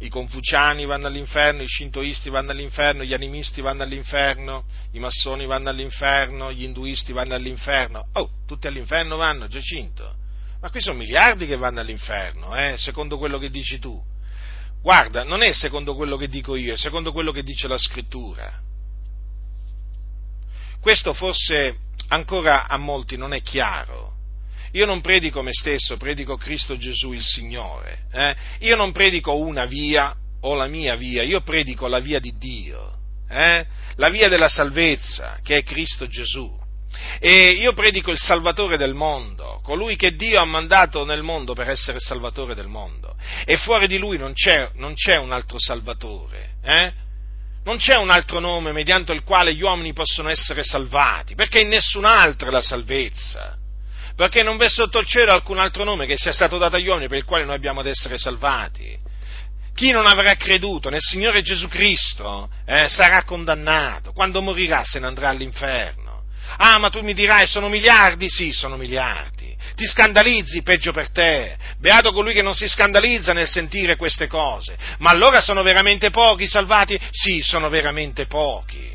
i confuciani vanno all'inferno, i shintoisti vanno all'inferno, gli animisti vanno all'inferno, i massoni vanno all'inferno, gli induisti vanno all'inferno. Oh, tutti all'inferno vanno, Giacinto. Ma qui sono miliardi che vanno all'inferno, eh, secondo quello che dici tu. Guarda, non è secondo quello che dico io, è secondo quello che dice la scrittura. Questo forse ancora a molti non è chiaro. Io non predico me stesso, predico Cristo Gesù il Signore. Eh? Io non predico una via o la mia via, io predico la via di Dio, eh? la via della salvezza, che è Cristo Gesù. E io predico il Salvatore del mondo, colui che Dio ha mandato nel mondo per essere Salvatore del mondo. E fuori di lui non c'è, non c'è un altro Salvatore. Eh? Non c'è un altro nome mediante il quale gli uomini possono essere salvati, perché in nessun altro è la salvezza. Perché non v'è sotto il cielo alcun altro nome che sia stato dato agli uomini per il quale noi abbiamo ad essere salvati. Chi non avrà creduto nel Signore Gesù Cristo eh, sarà condannato, quando morirà se ne andrà all'inferno. Ah, ma tu mi dirai, sono miliardi? Sì, sono miliardi. Ti scandalizzi, peggio per te. Beato colui che non si scandalizza nel sentire queste cose. Ma allora sono veramente pochi i salvati? Sì, sono veramente pochi.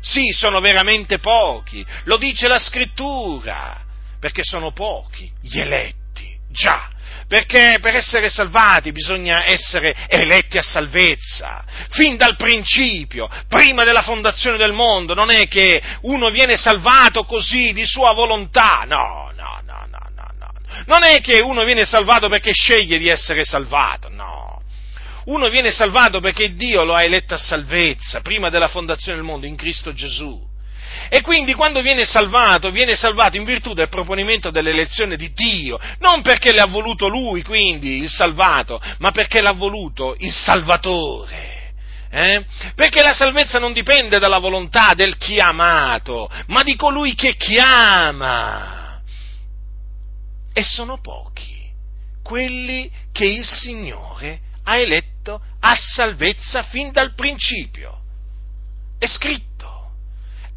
Sì, sono veramente pochi. Lo dice la scrittura. Perché sono pochi gli eletti. Già, perché per essere salvati bisogna essere eletti a salvezza, fin dal principio, prima della fondazione del mondo, non è che uno viene salvato così di sua volontà, no, no, no, no, no, no, non è che uno viene salvato perché sceglie di essere salvato, no, uno viene salvato perché Dio lo ha eletto a salvezza, prima della fondazione del mondo, in Cristo Gesù. E quindi quando viene salvato, viene salvato in virtù del proponimento dell'elezione di Dio, non perché l'ha voluto lui, quindi il salvato, ma perché l'ha voluto il Salvatore. Eh? Perché la salvezza non dipende dalla volontà del chiamato, ma di colui che chiama. E sono pochi quelli che il Signore ha eletto a salvezza fin dal principio. È scritto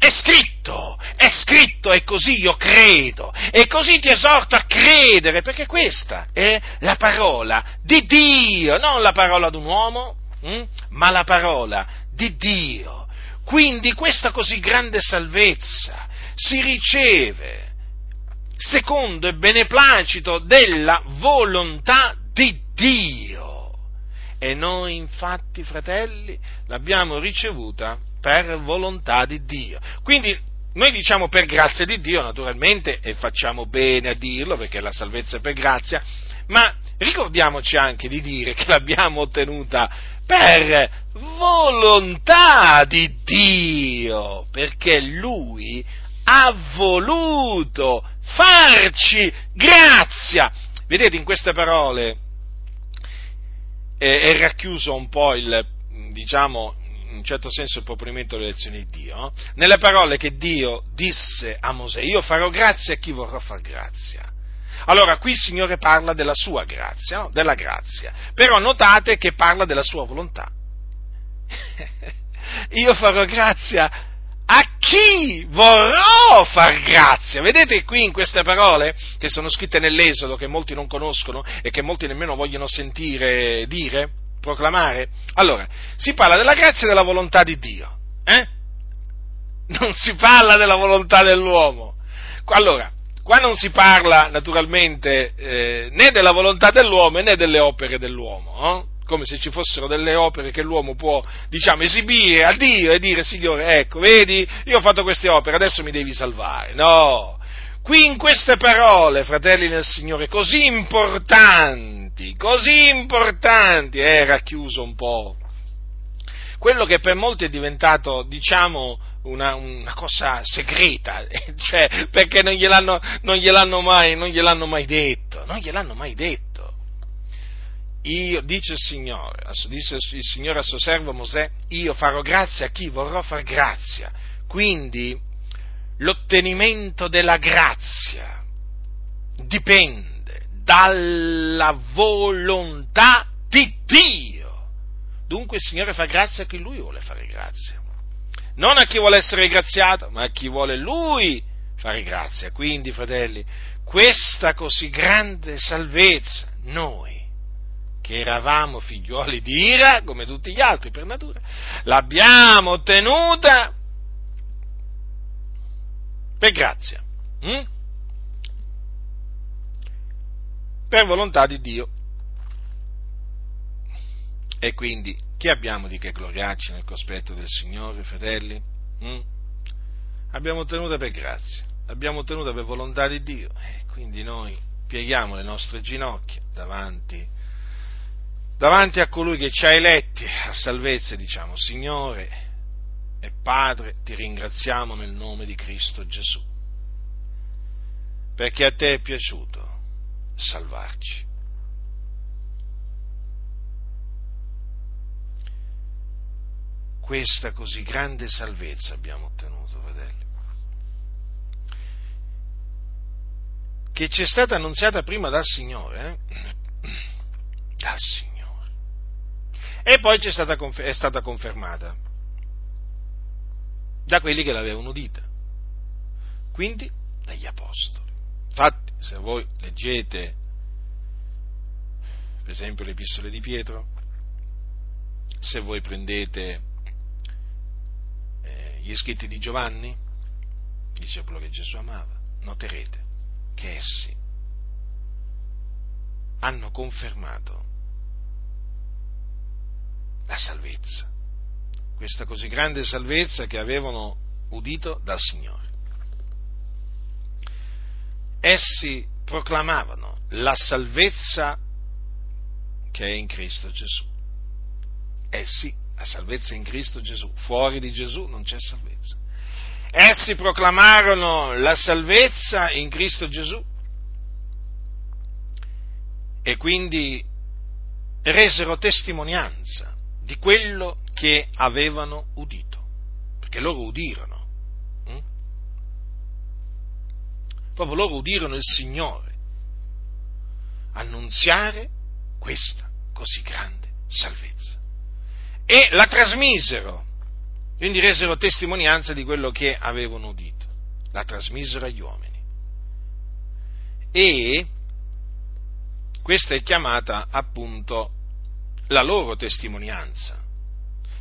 è scritto, è scritto e così io credo e così ti esorto a credere perché questa è la parola di Dio, non la parola di un uomo. hm? ma la parola di Dio. Quindi questa così grande salvezza si riceve secondo il beneplacito della volontà di Dio. E noi infatti, fratelli, l'abbiamo ricevuta per volontà di Dio. Quindi noi diciamo per grazia di Dio, naturalmente, e facciamo bene a dirlo perché la salvezza è per grazia, ma ricordiamoci anche di dire che l'abbiamo ottenuta per volontà di Dio, perché Lui ha voluto farci grazia. Vedete in queste parole è, è racchiuso un po' il, diciamo, in un certo senso il proponimento delle lezioni di Dio, nelle parole che Dio disse a Mosè, io farò grazia a chi vorrà far grazia. Allora, qui il Signore parla della sua grazia, no? della grazia, però notate che parla della sua volontà. io farò grazia a chi vorrò far grazia. Vedete qui in queste parole che sono scritte nell'Esodo, che molti non conoscono e che molti nemmeno vogliono sentire dire, proclamare? Allora, si parla della grazia e della volontà di Dio. Eh? Non si parla della volontà dell'uomo. Allora, qua non si parla naturalmente eh, né della volontà dell'uomo né delle opere dell'uomo. Eh? come se ci fossero delle opere che l'uomo può, diciamo, esibire a Dio e dire, Signore, ecco, vedi, io ho fatto queste opere, adesso mi devi salvare. No, qui in queste parole, fratelli del Signore, così importanti, così importanti, è racchiuso un po' quello che per molti è diventato, diciamo, una, una cosa segreta, cioè, perché non gliel'hanno, non gliel'hanno, mai, non gliel'hanno mai detto, non gliel'hanno mai detto io, dice il Signore, dice il Signore a suo servo Mosè, io farò grazia a chi vorrò far grazia. Quindi l'ottenimento della grazia dipende dalla volontà di Dio. Dunque il Signore fa grazia a chi Lui vuole fare grazia. Non a chi vuole essere graziato, ma a chi vuole Lui fare grazia. Quindi, fratelli, questa così grande salvezza noi che eravamo figlioli di ira, come tutti gli altri per natura, l'abbiamo ottenuta per grazia, hm? Per volontà di Dio. E quindi chi abbiamo di che gloriarci nel cospetto del Signore, fratelli? Hm? Abbiamo ottenuta per grazia, l'abbiamo ottenuta per volontà di Dio e quindi noi pieghiamo le nostre ginocchia davanti davanti a colui che ci ha eletti a salvezza diciamo, Signore e Padre, ti ringraziamo nel nome di Cristo Gesù, perché a te è piaciuto salvarci. Questa così grande salvezza abbiamo ottenuto, fratelli, che ci è stata annunziata prima dal Signore, eh? dal Signore e poi stata, è stata confermata da quelli che l'avevano udita, quindi dagli apostoli. Infatti, se voi leggete, per esempio, le epistole di Pietro, se voi prendete eh, gli scritti di Giovanni, discepolo che Gesù amava, noterete che essi hanno confermato la salvezza, questa così grande salvezza che avevano udito dal Signore. Essi proclamavano la salvezza che è in Cristo Gesù. Essi, la salvezza in Cristo Gesù, fuori di Gesù non c'è salvezza. Essi proclamarono la salvezza in Cristo Gesù e quindi resero testimonianza di quello che avevano udito, perché loro udirono, proprio loro udirono il Signore. Annunziare questa così grande salvezza. E la trasmisero, quindi resero testimonianza di quello che avevano udito, la trasmisero agli uomini. E questa è chiamata appunto la loro testimonianza,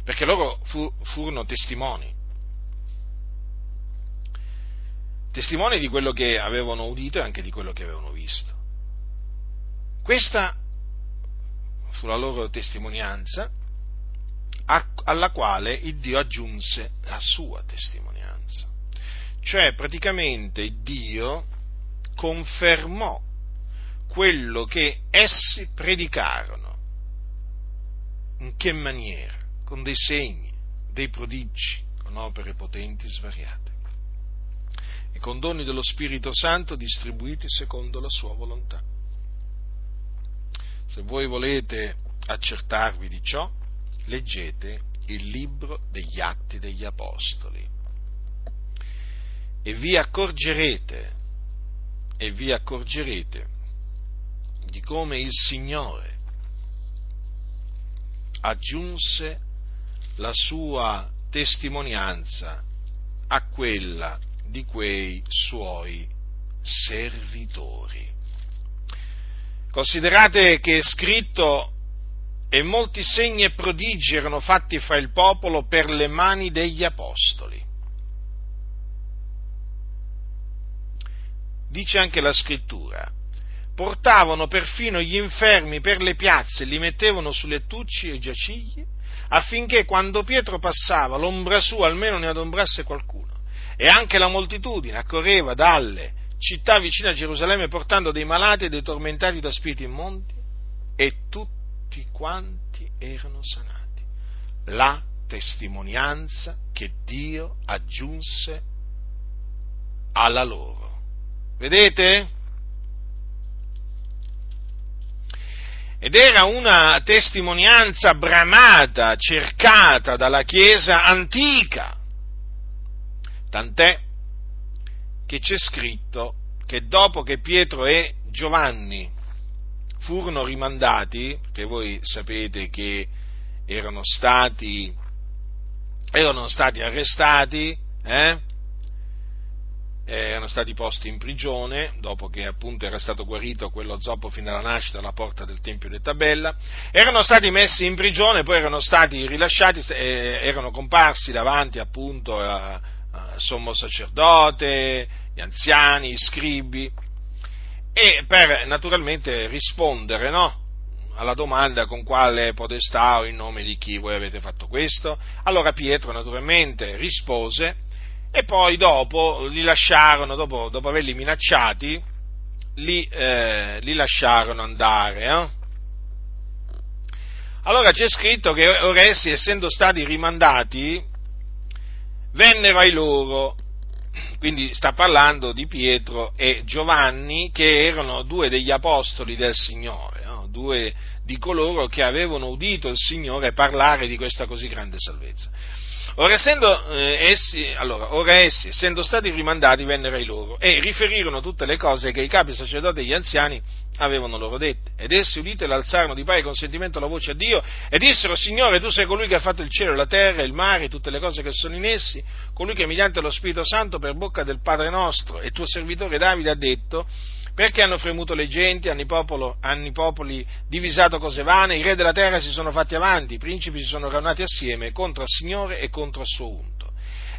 perché loro fu, furono testimoni, testimoni di quello che avevano udito e anche di quello che avevano visto. Questa fu la loro testimonianza alla quale il Dio aggiunse la sua testimonianza. Cioè praticamente Dio confermò quello che essi predicarono. In che maniera? Con dei segni, dei prodigi, con opere potenti svariate e con doni dello Spirito Santo distribuiti secondo la sua volontà. Se voi volete accertarvi di ciò, leggete il libro degli Atti degli Apostoli e vi accorgerete, e vi accorgerete di come il Signore aggiunse la sua testimonianza a quella di quei suoi servitori. Considerate che è scritto e molti segni e prodigi erano fatti fra il popolo per le mani degli apostoli. Dice anche la scrittura, portavano perfino gli infermi per le piazze, li mettevano su lettucci e giaciglie, affinché quando Pietro passava l'ombra sua almeno ne adombrasse qualcuno. E anche la moltitudine accorreva dalle città vicine a Gerusalemme portando dei malati e dei tormentati da spiriti immondi e tutti quanti erano sanati. La testimonianza che Dio aggiunse alla loro. Vedete? Ed era una testimonianza bramata, cercata dalla Chiesa antica, tant'è che c'è scritto che dopo che Pietro e Giovanni furono rimandati, perché voi sapete che erano stati, erano stati arrestati, eh? erano stati posti in prigione, dopo che appunto era stato guarito quello zoppo fin dalla nascita alla porta del Tempio di Tabella, erano stati messi in prigione, poi erano stati rilasciati, eh, erano comparsi davanti appunto a, sommo sacerdote, gli anziani, i scribi, e per naturalmente rispondere no, alla domanda con quale podestà o in nome di chi voi avete fatto questo, allora Pietro naturalmente rispose e poi dopo li lasciarono, dopo, dopo averli minacciati, li, eh, li lasciarono andare. Eh? Allora c'è scritto che ora essendo stati rimandati, vennero ai loro, quindi sta parlando di Pietro e Giovanni che erano due degli apostoli del Signore, no? due di coloro che avevano udito il Signore parlare di questa così grande salvezza. Ora, essendo, eh, essi, allora, ora essi, essendo stati rimandati, vennero ai loro e riferirono tutte le cose che i capi sacerdoti e gli anziani avevano loro dette. Ed essi, udite, l'alzarono di pari consentimento la voce a Dio e dissero, Signore, tu sei colui che ha fatto il cielo, la terra, il mare, tutte le cose che sono in essi, colui che mediante lo Spirito Santo per bocca del Padre nostro e tuo servitore Davide ha detto, perché hanno fremuto le genti, hanno i, popolo, hanno i popoli divisato cose vane, i re della terra si sono fatti avanti, i principi si sono radunati assieme contro il Signore e contro il suo unto.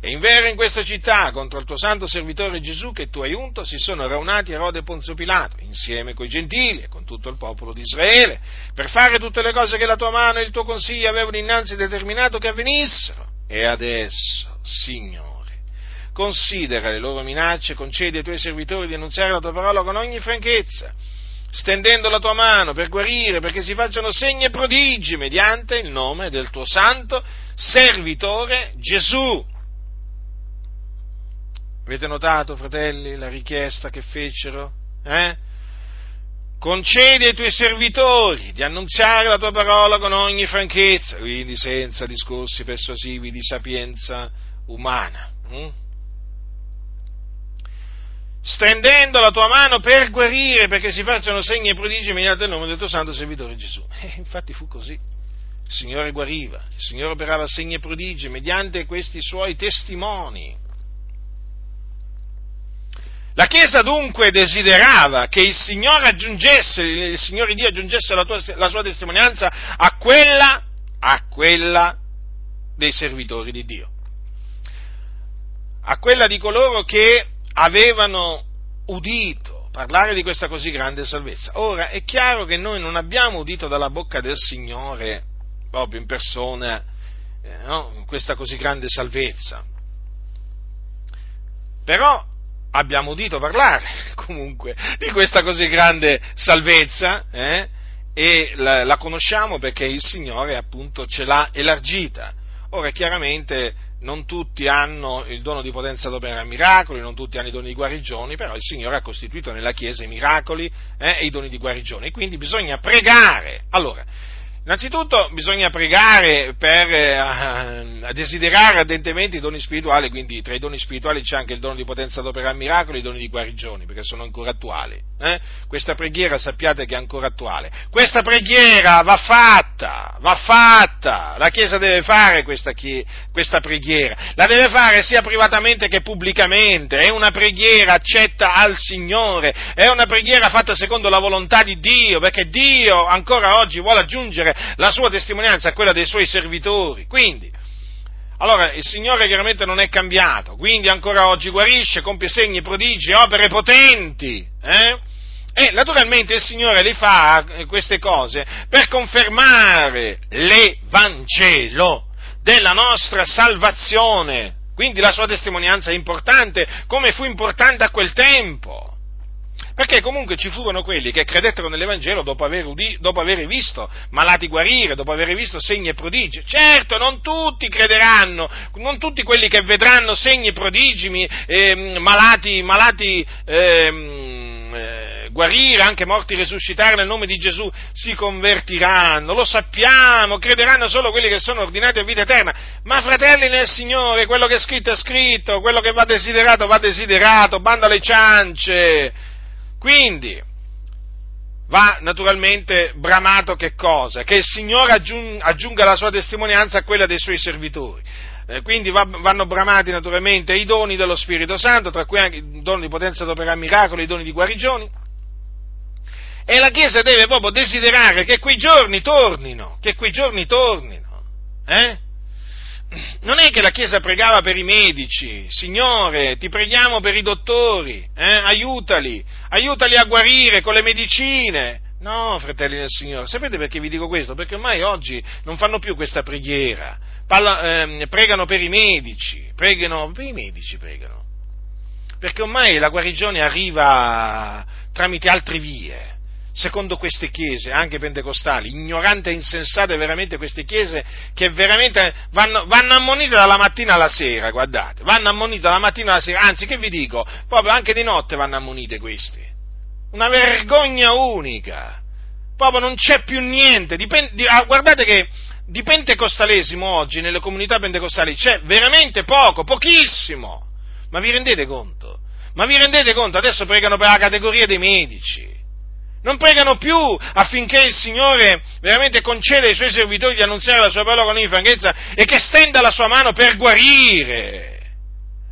E in vero in questa città, contro il tuo santo servitore Gesù che tu hai unto, si sono raunati Erode e Ponzio Pilato, insieme coi gentili e con tutto il popolo di Israele, per fare tutte le cose che la tua mano e il tuo consiglio avevano innanzi determinato che avvenissero. E adesso, Signore, considera le loro minacce, concedi ai tuoi servitori di annunziare la tua parola con ogni franchezza, stendendo la tua mano per guarire, perché si facciano segni e prodigi mediante il nome del tuo santo servitore Gesù. Avete notato, fratelli, la richiesta che fecero? Eh? Concedi ai tuoi servitori di annunziare la tua parola con ogni franchezza, quindi senza discorsi persuasivi di sapienza umana. Hm? stendendo la tua mano per guarire, perché si facciano segni e prodigi mediante il nome del tuo santo servitore Gesù. E eh, infatti fu così. Il Signore guariva, il Signore operava segni e prodigi mediante questi suoi testimoni. La Chiesa dunque desiderava che il Signore aggiungesse, il Signore Dio aggiungesse la, tua, la sua testimonianza a quella, a quella dei servitori di Dio, a quella di coloro che avevano udito parlare di questa così grande salvezza. Ora è chiaro che noi non abbiamo udito dalla bocca del Signore proprio in persona eh, no? questa così grande salvezza, però abbiamo udito parlare comunque di questa così grande salvezza eh? e la, la, conosciamo perché il Signore appunto ce l'ha elargita. Ora chiaramente non tutti hanno il dono di potenza ad operare miracoli, non tutti hanno i doni di guarigioni, però il Signore ha costituito nella Chiesa i miracoli eh, e i doni di guarigione, quindi bisogna pregare. Allora, Innanzitutto bisogna pregare per eh, desiderare ardentemente i doni spirituali, quindi tra i doni spirituali c'è anche il dono di potenza ad operare miracoli e i doni di guarigione, perché sono ancora attuali. Eh? Questa preghiera sappiate che è ancora attuale. Questa preghiera va fatta, va fatta, la Chiesa deve fare questa, questa preghiera, la deve fare sia privatamente che pubblicamente, è una preghiera accetta al Signore, è una preghiera fatta secondo la volontà di Dio, perché Dio ancora oggi vuole aggiungere aggiungere la sua testimonianza a quella dei suoi servitori. Quindi, allora, il Signore chiaramente non è cambiato, quindi ancora oggi guarisce, compie segni, prodigi, opere potenti, eh? E naturalmente il Signore li fa eh, queste cose per confermare l'Evangelo della nostra salvazione. Quindi la sua testimonianza è importante, come fu importante a quel tempo. Perché comunque ci furono quelli che credettero nell'Evangelo dopo aver, udì, dopo aver visto malati guarire, dopo aver visto segni e prodigi. Certo, non tutti crederanno, non tutti quelli che vedranno segni e prodigi, eh, malati, malati ehm, eh, guarire, anche morti risuscitare nel nome di Gesù, si convertiranno, lo sappiamo, crederanno solo quelli che sono ordinati a vita eterna. Ma fratelli nel Signore, quello che è scritto è scritto, quello che va desiderato va desiderato, banda alle ciance. Quindi, va naturalmente bramato che cosa? Che il Signore aggiunga la sua testimonianza a quella dei suoi servitori. Eh, quindi va, vanno bramati naturalmente i doni dello Spirito Santo, tra cui anche i doni di potenza ad operare miracoli, i doni di guarigioni. E la Chiesa deve proprio desiderare che quei giorni tornino, che quei giorni tornino. Eh? Non è che la Chiesa pregava per i medici, Signore, ti preghiamo per i dottori, eh? aiutali, aiutali a guarire con le medicine. No, fratelli del Signore, sapete perché vi dico questo? Perché ormai oggi non fanno più questa preghiera, Parla, eh, pregano per i medici, pregano, per i medici pregano, perché ormai la guarigione arriva tramite altre vie secondo queste chiese, anche pentecostali, ignoranti e insensate veramente queste chiese che veramente vanno, vanno, ammonite dalla mattina alla sera, guardate, vanno ammonite dalla mattina alla sera, anzi che vi dico, proprio anche di notte vanno ammonite questi. Una vergogna unica, proprio non c'è più niente, dipende, di, ah, guardate che di pentecostalesimo oggi nelle comunità pentecostali c'è veramente poco, pochissimo, ma vi rendete conto? Ma vi rendete conto? Adesso pregano per la categoria dei medici non pregano più affinché il Signore veramente conceda ai suoi servitori di annunziare la sua parola con ogni franchezza e che stenda la sua mano per guarire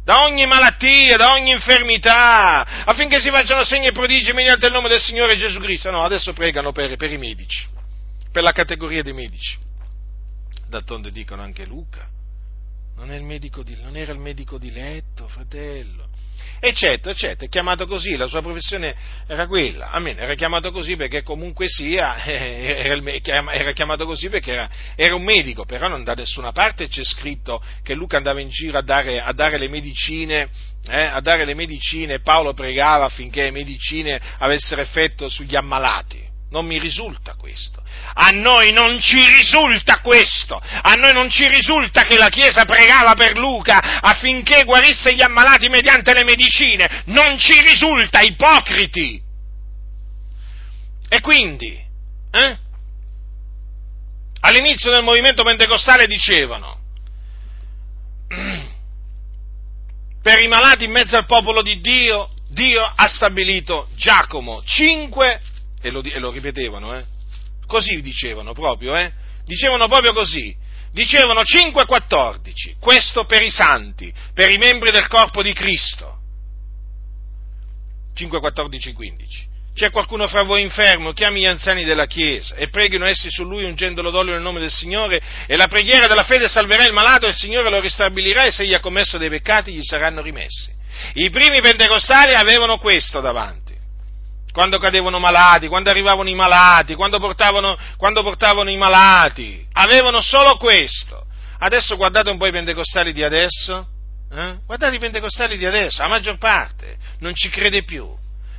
da ogni malattia, da ogni infermità, affinché si facciano segni e prodigi mediante il nome del Signore Gesù Cristo. No, adesso pregano per, per i medici, per la categoria dei medici. D'altronde dicono anche Luca, non, di, non era il medico di letto, fratello eccetera, eccetera, è chiamato così, la sua professione era quella, amen, era chiamato così perché comunque sia, era, chiamato così perché era, era, un medico, però non da nessuna parte c'è scritto che Luca andava in giro a dare, a dare le medicine, eh, a dare le medicine Paolo pregava affinché le medicine avessero effetto sugli ammalati. Non mi risulta questo. A noi non ci risulta questo. A noi non ci risulta che la Chiesa pregava per Luca affinché guarisse gli ammalati mediante le medicine. Non ci risulta, ipocriti. E quindi, eh? all'inizio del movimento pentecostale dicevano, per i malati in mezzo al popolo di Dio, Dio ha stabilito Giacomo 5 e lo, e lo ripetevano, eh? Così dicevano proprio, eh? Dicevano proprio così. Dicevano 5-14, questo per i santi, per i membri del corpo di Cristo. 5, 14, 15. C'è qualcuno fra voi infermo, chiami gli anziani della Chiesa e preghino essi su lui ungendolo d'olio nel nome del Signore e la preghiera della fede salverà il malato e il Signore lo ristabilirà e se egli ha commesso dei peccati gli saranno rimessi. I primi pentecostali avevano questo davanti. Quando cadevano malati, quando arrivavano i malati, quando portavano, quando portavano i malati, avevano solo questo. Adesso guardate un po' i pentecostali di adesso, eh? guardate i pentecostali di adesso, la maggior parte non ci crede più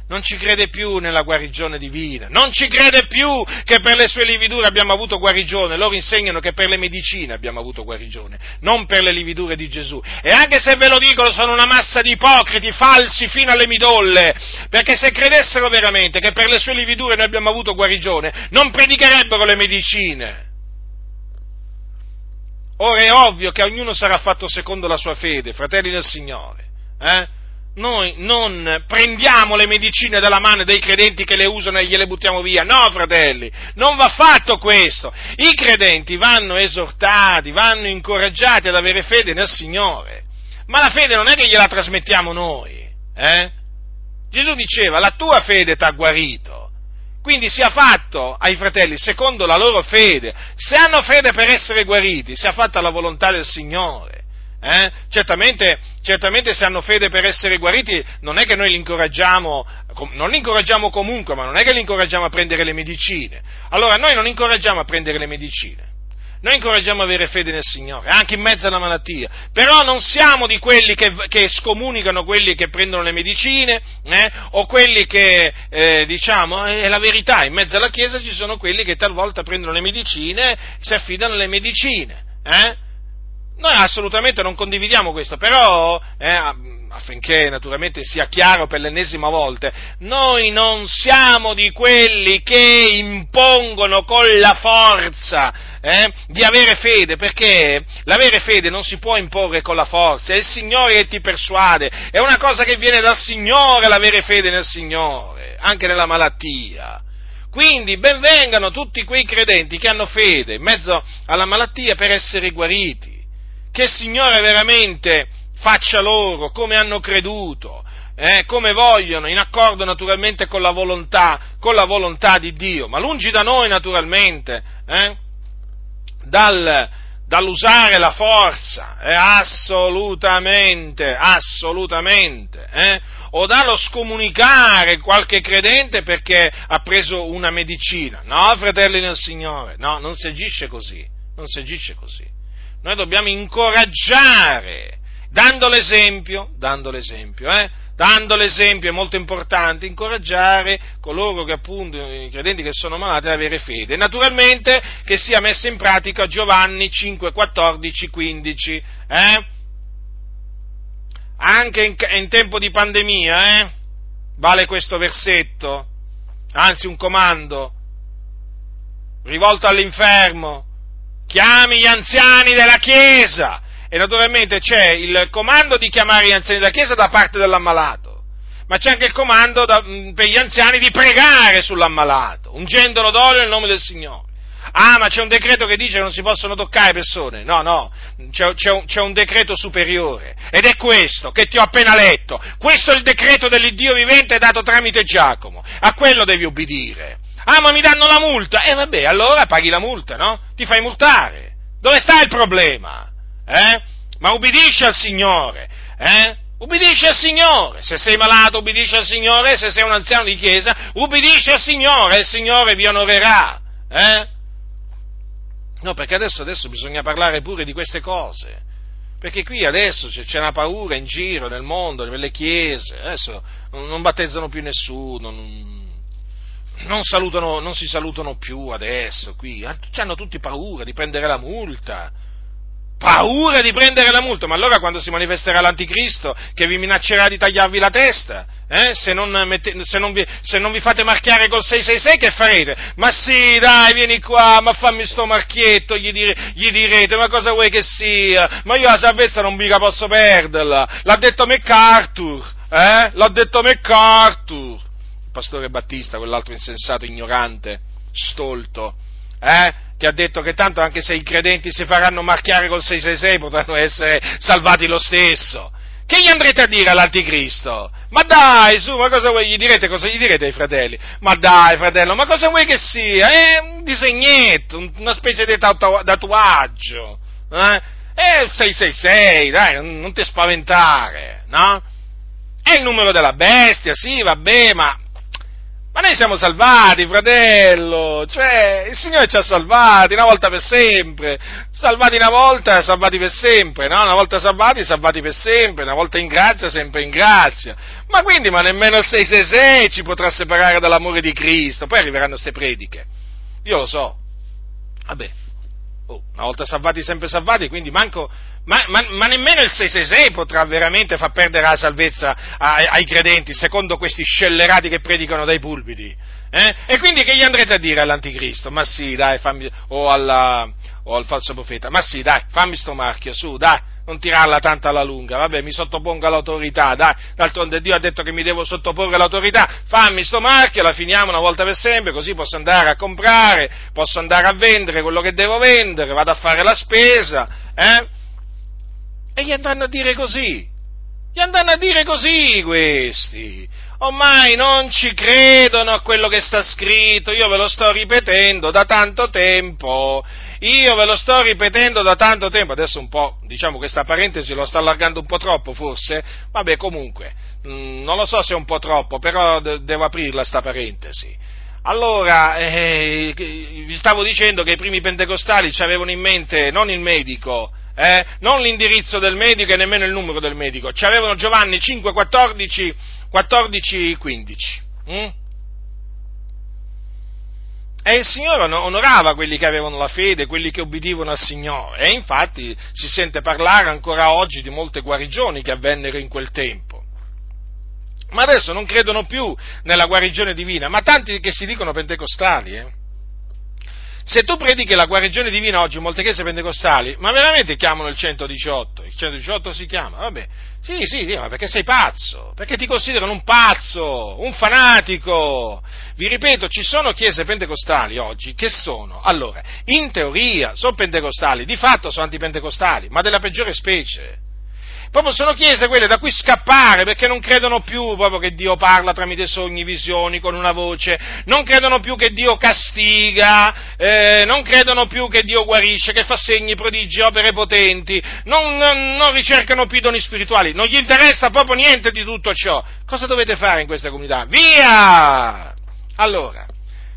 non ci crede più nella guarigione divina, non ci crede più che per le sue lividure abbiamo avuto guarigione, loro insegnano che per le medicine abbiamo avuto guarigione, non per le lividure di Gesù. E anche se ve lo dicono sono una massa di ipocriti, falsi fino alle midolle, perché se credessero veramente che per le sue lividure noi abbiamo avuto guarigione, non predicherebbero le medicine. Ora è ovvio che ognuno sarà fatto secondo la sua fede, fratelli del Signore. Eh? Noi non prendiamo le medicine dalla mano dei credenti che le usano e gliele buttiamo via. No, fratelli, non va fatto questo. I credenti vanno esortati, vanno incoraggiati ad avere fede nel Signore. Ma la fede non è che gliela trasmettiamo noi. Eh? Gesù diceva, la tua fede ti ha guarito. Quindi sia fatto ai fratelli secondo la loro fede. Se hanno fede per essere guariti, sia fatta la volontà del Signore. Eh? Certamente, certamente, se hanno fede per essere guariti, non è che noi li incoraggiamo, non li incoraggiamo comunque, ma non è che li incoraggiamo a prendere le medicine. Allora, noi non incoraggiamo a prendere le medicine. Noi incoraggiamo a avere fede nel Signore, anche in mezzo alla malattia, però non siamo di quelli che, che scomunicano quelli che prendono le medicine, eh, o quelli che, eh, diciamo, è la verità, in mezzo alla Chiesa ci sono quelli che talvolta prendono le medicine, si affidano alle medicine, eh? Noi assolutamente non condividiamo questo, però eh, affinché naturalmente sia chiaro per l'ennesima volta, noi non siamo di quelli che impongono con la forza eh, di avere fede, perché l'avere fede non si può imporre con la forza, è il Signore che ti persuade, è una cosa che viene dal Signore l'avere fede nel Signore, anche nella malattia. Quindi benvengano tutti quei credenti che hanno fede in mezzo alla malattia per essere guariti che il Signore veramente faccia loro come hanno creduto, eh, come vogliono, in accordo naturalmente con la volontà, con la volontà di Dio, ma lungi da noi naturalmente, eh, dal, dall'usare la forza, eh, assolutamente, assolutamente, eh, o dallo scomunicare qualche credente perché ha preso una medicina. No, fratelli nel Signore, no, non si agisce così, non si agisce così. Noi dobbiamo incoraggiare, dando l'esempio, dando l'esempio, eh? dando l'esempio è molto importante, incoraggiare coloro che appunto, i credenti che sono malati ad avere fede. Naturalmente che sia messa in pratica Giovanni 5, 14, 15, eh? Anche in, in, tempo di pandemia, eh? Vale questo versetto, anzi un comando rivolto all'infermo, chiami gli anziani della Chiesa. E naturalmente c'è il comando di chiamare gli anziani della Chiesa da parte dell'ammalato, ma c'è anche il comando da, mm, per gli anziani di pregare sull'ammalato, ungendolo d'olio nel nome del Signore. Ah, ma c'è un decreto che dice che non si possono toccare persone. No, no, c'è, c'è, un, c'è, un, decreto superiore. Ed è questo che ti ho appena letto. Questo è il decreto dell'Iddio vivente dato tramite Giacomo. A quello devi ubbidire. Ah, ma mi danno la multa! E eh, vabbè, allora paghi la multa, no? Ti fai multare. Dove sta il problema? Eh? Ma ubbidisci al Signore, eh? Ubbidisci al Signore, se sei malato ubbidisci al Signore, se sei un anziano di chiesa ubbidisci al Signore e il Signore vi onorerà, eh? No, perché adesso, adesso bisogna parlare pure di queste cose, perché qui adesso c'è, una paura in giro nel mondo, nelle chiese, adesso non, non battezzano più nessuno, non, non, salutano, non si salutano più adesso qui, hanno tutti paura di prendere la multa, paura di prendere la multa, ma allora quando si manifesterà l'anticristo che vi minaccerà di tagliarvi la testa, eh? se, non mette, se, non vi, se, non vi, fate marchiare col 666 che farete? Ma sì, dai, vieni qua, ma fammi sto marchietto, gli, dire, gli direte, ma cosa vuoi che sia? Ma io la salvezza non mica posso perderla, l'ha detto MacArthur, eh? l'ha detto MacArthur pastore Battista, quell'altro insensato, ignorante, stolto, eh? che ha detto che tanto anche se i credenti si faranno marchiare col 666 potranno essere salvati lo stesso. Che gli andrete a dire all'anticristo? Ma dai, su, ma cosa vuoi? Gli direte, cosa gli direte ai fratelli? Ma dai, fratello, ma cosa vuoi che sia? È un disegnetto, una specie di tatuaggio. Eh? È il 666, dai, non, non ti spaventare, no? È il numero della bestia, sì, vabbè, ma ma noi siamo salvati, fratello, cioè il Signore ci ha salvati una volta per sempre, salvati una volta, salvati per sempre, no? Una volta salvati, salvati per sempre, una volta in grazia, sempre in grazia. Ma quindi, ma nemmeno il 666 ci potrà separare dall'amore di Cristo, poi arriveranno queste prediche. Io lo so. Vabbè, oh, una volta salvati, sempre salvati, quindi manco, ma, ma, ma, nemmeno il 666 potrà veramente far perdere la salvezza ai, ai credenti, secondo questi scellerati che predicano dai pulpiti. Eh? E quindi che gli andrete a dire all'anticristo? Ma sì, dai, fammi, o, alla, o al falso profeta, ma sì, dai, fammi sto marchio, su, dai, non tirarla tanto alla lunga, vabbè, mi sottopongo all'autorità, dai, d'altronde Dio ha detto che mi devo sottoporre all'autorità, fammi sto marchio, la finiamo una volta per sempre, così posso andare a comprare, posso andare a vendere quello che devo vendere, vado a fare la spesa, eh? E gli andranno a dire così. Gli andranno a dire così questi. Ormai non ci credono a quello che sta scritto, io ve lo sto ripetendo da tanto tempo. Io ve lo sto ripetendo da tanto tempo, adesso un po', diciamo questa parentesi lo sto allargando un po' troppo forse, vabbè comunque, mh, mm, non lo so se è un po' troppo, però de- devo aprirla sta parentesi. Allora, eh, vi stavo dicendo che i primi pentecostali ci avevano in mente non il medico, eh, non l'indirizzo del medico e nemmeno il numero del medico, ci avevano Giovanni 5, 14, 14 15. Mm? E il Signore onorava quelli che avevano la fede, quelli che obbedivano al Signore. E infatti si sente parlare ancora oggi di molte guarigioni che avvennero in quel tempo. Ma adesso non credono più nella guarigione divina, ma tanti che si dicono pentecostali, eh? Se tu predichi la guarigione divina oggi in molte chiese pentecostali, ma veramente chiamano il 118? Il 118 si chiama? Vabbè. Sì, sì, sì, ma perché sei pazzo? Perché ti considerano un pazzo, un fanatico. Vi ripeto, ci sono chiese pentecostali oggi che sono, allora, in teoria sono pentecostali, di fatto sono antipentecostali, ma della peggiore specie. Proprio sono chiese quelle da cui scappare perché non credono più proprio che Dio parla tramite sogni, visioni, con una voce, non credono più che Dio castiga, eh, non credono più che Dio guarisce, che fa segni, prodigi, opere potenti, non, non, non ricercano più doni spirituali, non gli interessa proprio niente di tutto ciò. Cosa dovete fare in questa comunità? Via! Allora,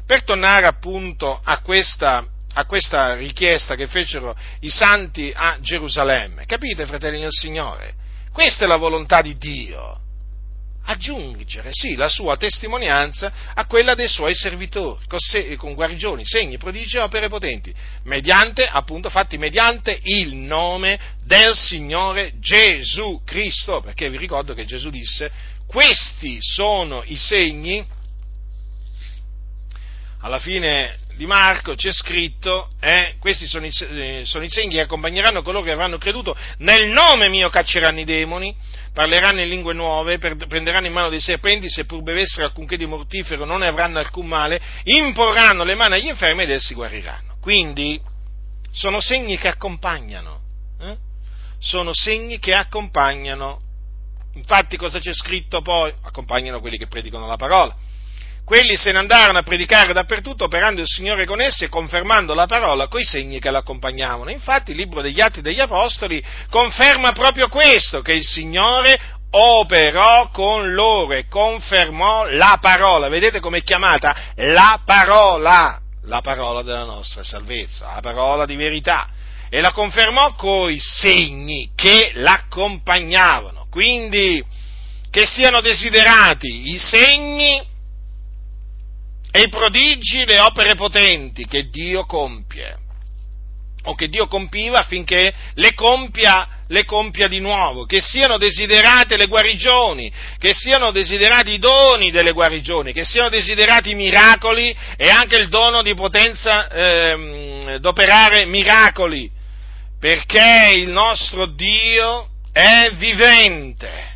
per tornare appunto a questa a questa richiesta che fecero i santi a Gerusalemme. Capite, fratelli del Signore? Questa è la volontà di Dio. Aggiungere, sì, la sua testimonianza a quella dei suoi servitori, con guarigioni, segni, prodigi e opere potenti, mediante, appunto, fatti mediante il nome del Signore Gesù Cristo, perché vi ricordo che Gesù disse, questi sono i segni, alla fine di Marco c'è scritto, eh, questi sono i, eh, sono i, segni che accompagneranno coloro che avranno creduto, nel nome mio cacceranno i demoni, parleranno in lingue nuove, per, prenderanno in mano dei serpenti, seppur bevessero alcunché di mortifero non ne avranno alcun male, imporranno le mani agli infermi ed essi guariranno. Quindi sono segni che accompagnano, eh? sono segni che accompagnano. Infatti cosa c'è scritto poi? Accompagnano quelli che predicano la parola quelli se ne andarono a predicare dappertutto, operando il Signore con essi e confermando la parola coi segni che l'accompagnavano. Infatti il libro degli Atti degli Apostoli conferma proprio questo, che il Signore operò con loro e confermò la parola. Vedete com'è chiamata? La parola, la parola della nostra salvezza, la parola di verità. E la confermò coi segni che l'accompagnavano. Quindi, che siano desiderati i segni e i prodigi, le opere potenti che Dio compie, o che Dio compiva affinché le compia, le compia di nuovo, che siano desiderate le guarigioni, che siano desiderati i doni delle guarigioni, che siano desiderati i miracoli e anche il dono di potenza ehm, d'operare miracoli, perché il nostro Dio è vivente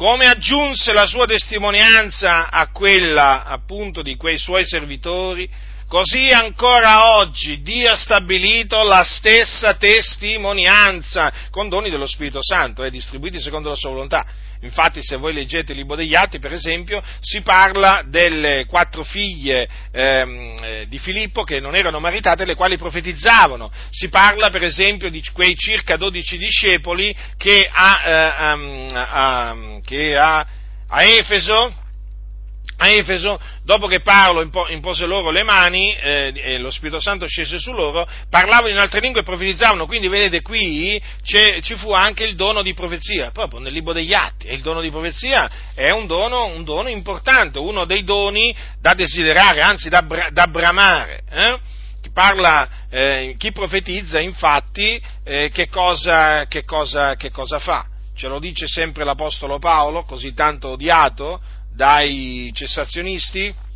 come aggiunse la sua testimonianza a quella appunto di quei suoi servitori, Così ancora oggi Dio ha stabilito la stessa testimonianza con doni dello Spirito Santo, eh, distribuiti secondo la sua volontà. Infatti, se voi leggete il libro degli Atti, per esempio, si parla delle quattro figlie ehm, eh, di Filippo che non erano maritate, le quali profetizzavano. Si parla, per esempio, di quei circa dodici discepoli che a, eh, um, a, che a, a Efeso a Efeso, dopo che Paolo impose loro le mani eh, e lo Spirito Santo scese su loro, parlavano in altre lingue e profetizzavano, quindi vedete qui ci fu anche il dono di profezia, proprio nel libro degli Atti, e il dono di profezia è un dono, un dono importante, uno dei doni da desiderare, anzi da, da bramare. Eh? Chi, parla, eh, chi profetizza infatti eh, che cosa, che, cosa, che cosa fa? Ce lo dice sempre l'Apostolo Paolo, così tanto odiato dai cessazionisti?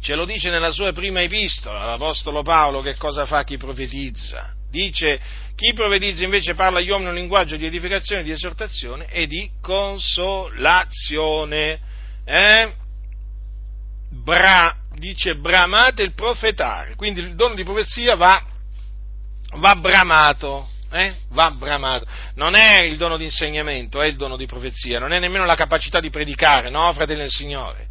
Ce lo dice nella sua prima epistola l'Apostolo Paolo che cosa fa chi profetizza. Dice, chi profetizza invece parla agli uomini un linguaggio di edificazione, di esortazione e di consolazione. Eh? Bra, dice bramate il profetare, quindi il dono di profezia va, va bramato eh? va bramato. Non è il dono di insegnamento, è il dono di profezia, non è nemmeno la capacità di predicare, no, fratelli del Signore.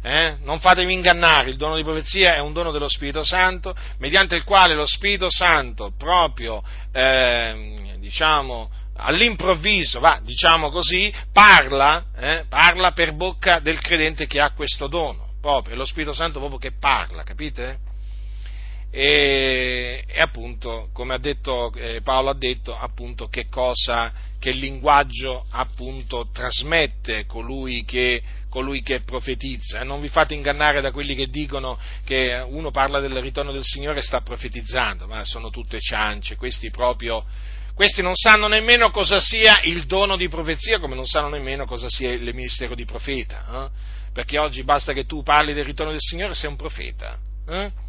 Eh? Non fatevi ingannare, il dono di profezia è un dono dello Spirito Santo, mediante il quale lo Spirito Santo proprio, eh, diciamo, all'improvviso, va, diciamo così, parla, eh, parla per bocca del credente che ha questo dono, proprio, è lo Spirito Santo proprio che parla, capite? E, e appunto, come ha detto, eh, Paolo ha detto, appunto, che cosa, che linguaggio appunto trasmette colui che, colui che profetizza. Non vi fate ingannare da quelli che dicono che uno parla del ritorno del Signore e sta profetizzando, ma sono tutte ciance, questi proprio, questi non sanno nemmeno cosa sia il dono di profezia, come non sanno nemmeno cosa sia il ministero di profeta, eh? perché oggi basta che tu parli del ritorno del Signore e sei un profeta. Eh?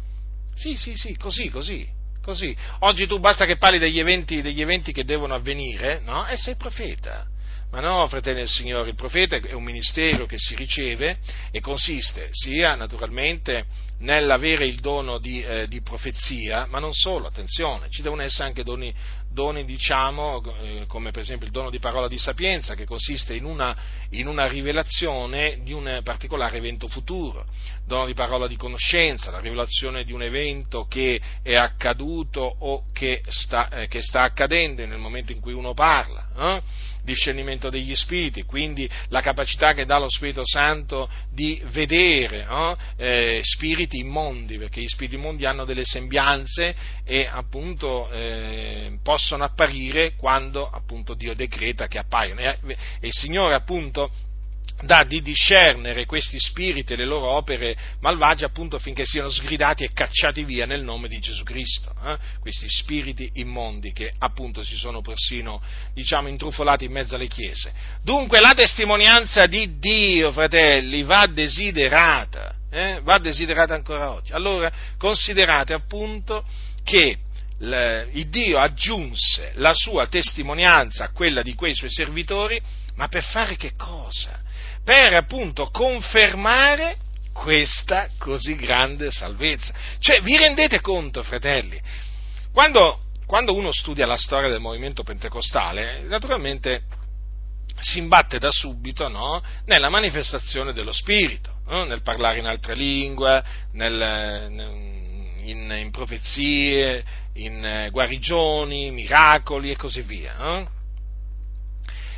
Sì, sì, sì, così, così, così. Oggi tu basta che parli degli eventi, degli eventi che devono avvenire, no? E sei profeta. Ma no, fratelli del Signore, il profeta è un ministero che si riceve e consiste sia naturalmente nell'avere il dono di, eh, di profezia, ma non solo, attenzione, ci devono essere anche doni, doni diciamo, eh, come per esempio il dono di parola di sapienza, che consiste in una, in una, rivelazione di un particolare evento futuro, dono di parola di conoscenza, la rivelazione di un evento che è accaduto o che sta, eh, che sta accadendo nel momento in cui uno parla. Eh? discernimento degli spiriti, quindi la capacità che dà lo Spirito Santo di vedere no? eh, spiriti immondi, perché gli spiriti immondi hanno delle sembianze e appunto eh, possono apparire quando appunto Dio decreta che appaiono. E, il Signore appunto dà di discernere questi spiriti e le loro opere malvagie appunto affinché siano sgridati e cacciati via nel nome di Gesù Cristo, eh? questi spiriti immondi che appunto si sono persino diciamo intrufolati in mezzo alle chiese. Dunque la testimonianza di Dio, fratelli, va desiderata, eh? va desiderata ancora oggi. Allora considerate appunto che il Dio aggiunse la sua testimonianza a quella di quei suoi servitori, ma per fare che cosa? per appunto confermare questa così grande salvezza. Cioè, vi rendete conto, fratelli? Quando, quando uno studia la storia del movimento pentecostale, naturalmente si imbatte da subito no? nella manifestazione dello Spirito, no? nel parlare in altre lingue, nel, in, in, profezie, in guarigioni, miracoli e così via. No?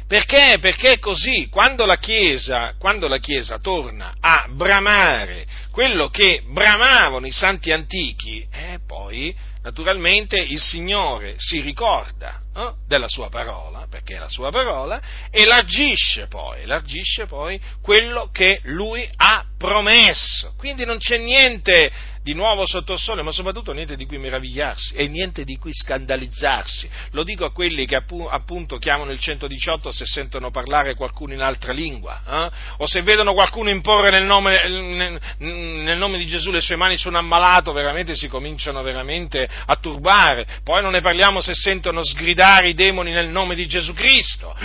Perché? Perché così, quando la, Chiesa, quando la Chiesa torna a bramare quello che bramavano i santi antichi, eh, poi naturalmente il Signore si ricorda eh, della sua parola, perché è la sua parola, e largisce poi, largisce poi quello che lui ha promesso. Quindi non c'è niente di nuovo sotto il sole, ma soprattutto niente di cui meravigliarsi e niente di cui scandalizzarsi. Lo dico a quelli che appunto chiamano il 118 se sentono parlare qualcuno in altra lingua, eh? o se vedono qualcuno imporre nel nome, nel nome, di Gesù le sue mani su un ammalato, veramente si cominciano veramente a turbare, poi non ne parliamo se sentono sgridare i demoni nel nome di Gesù Cristo,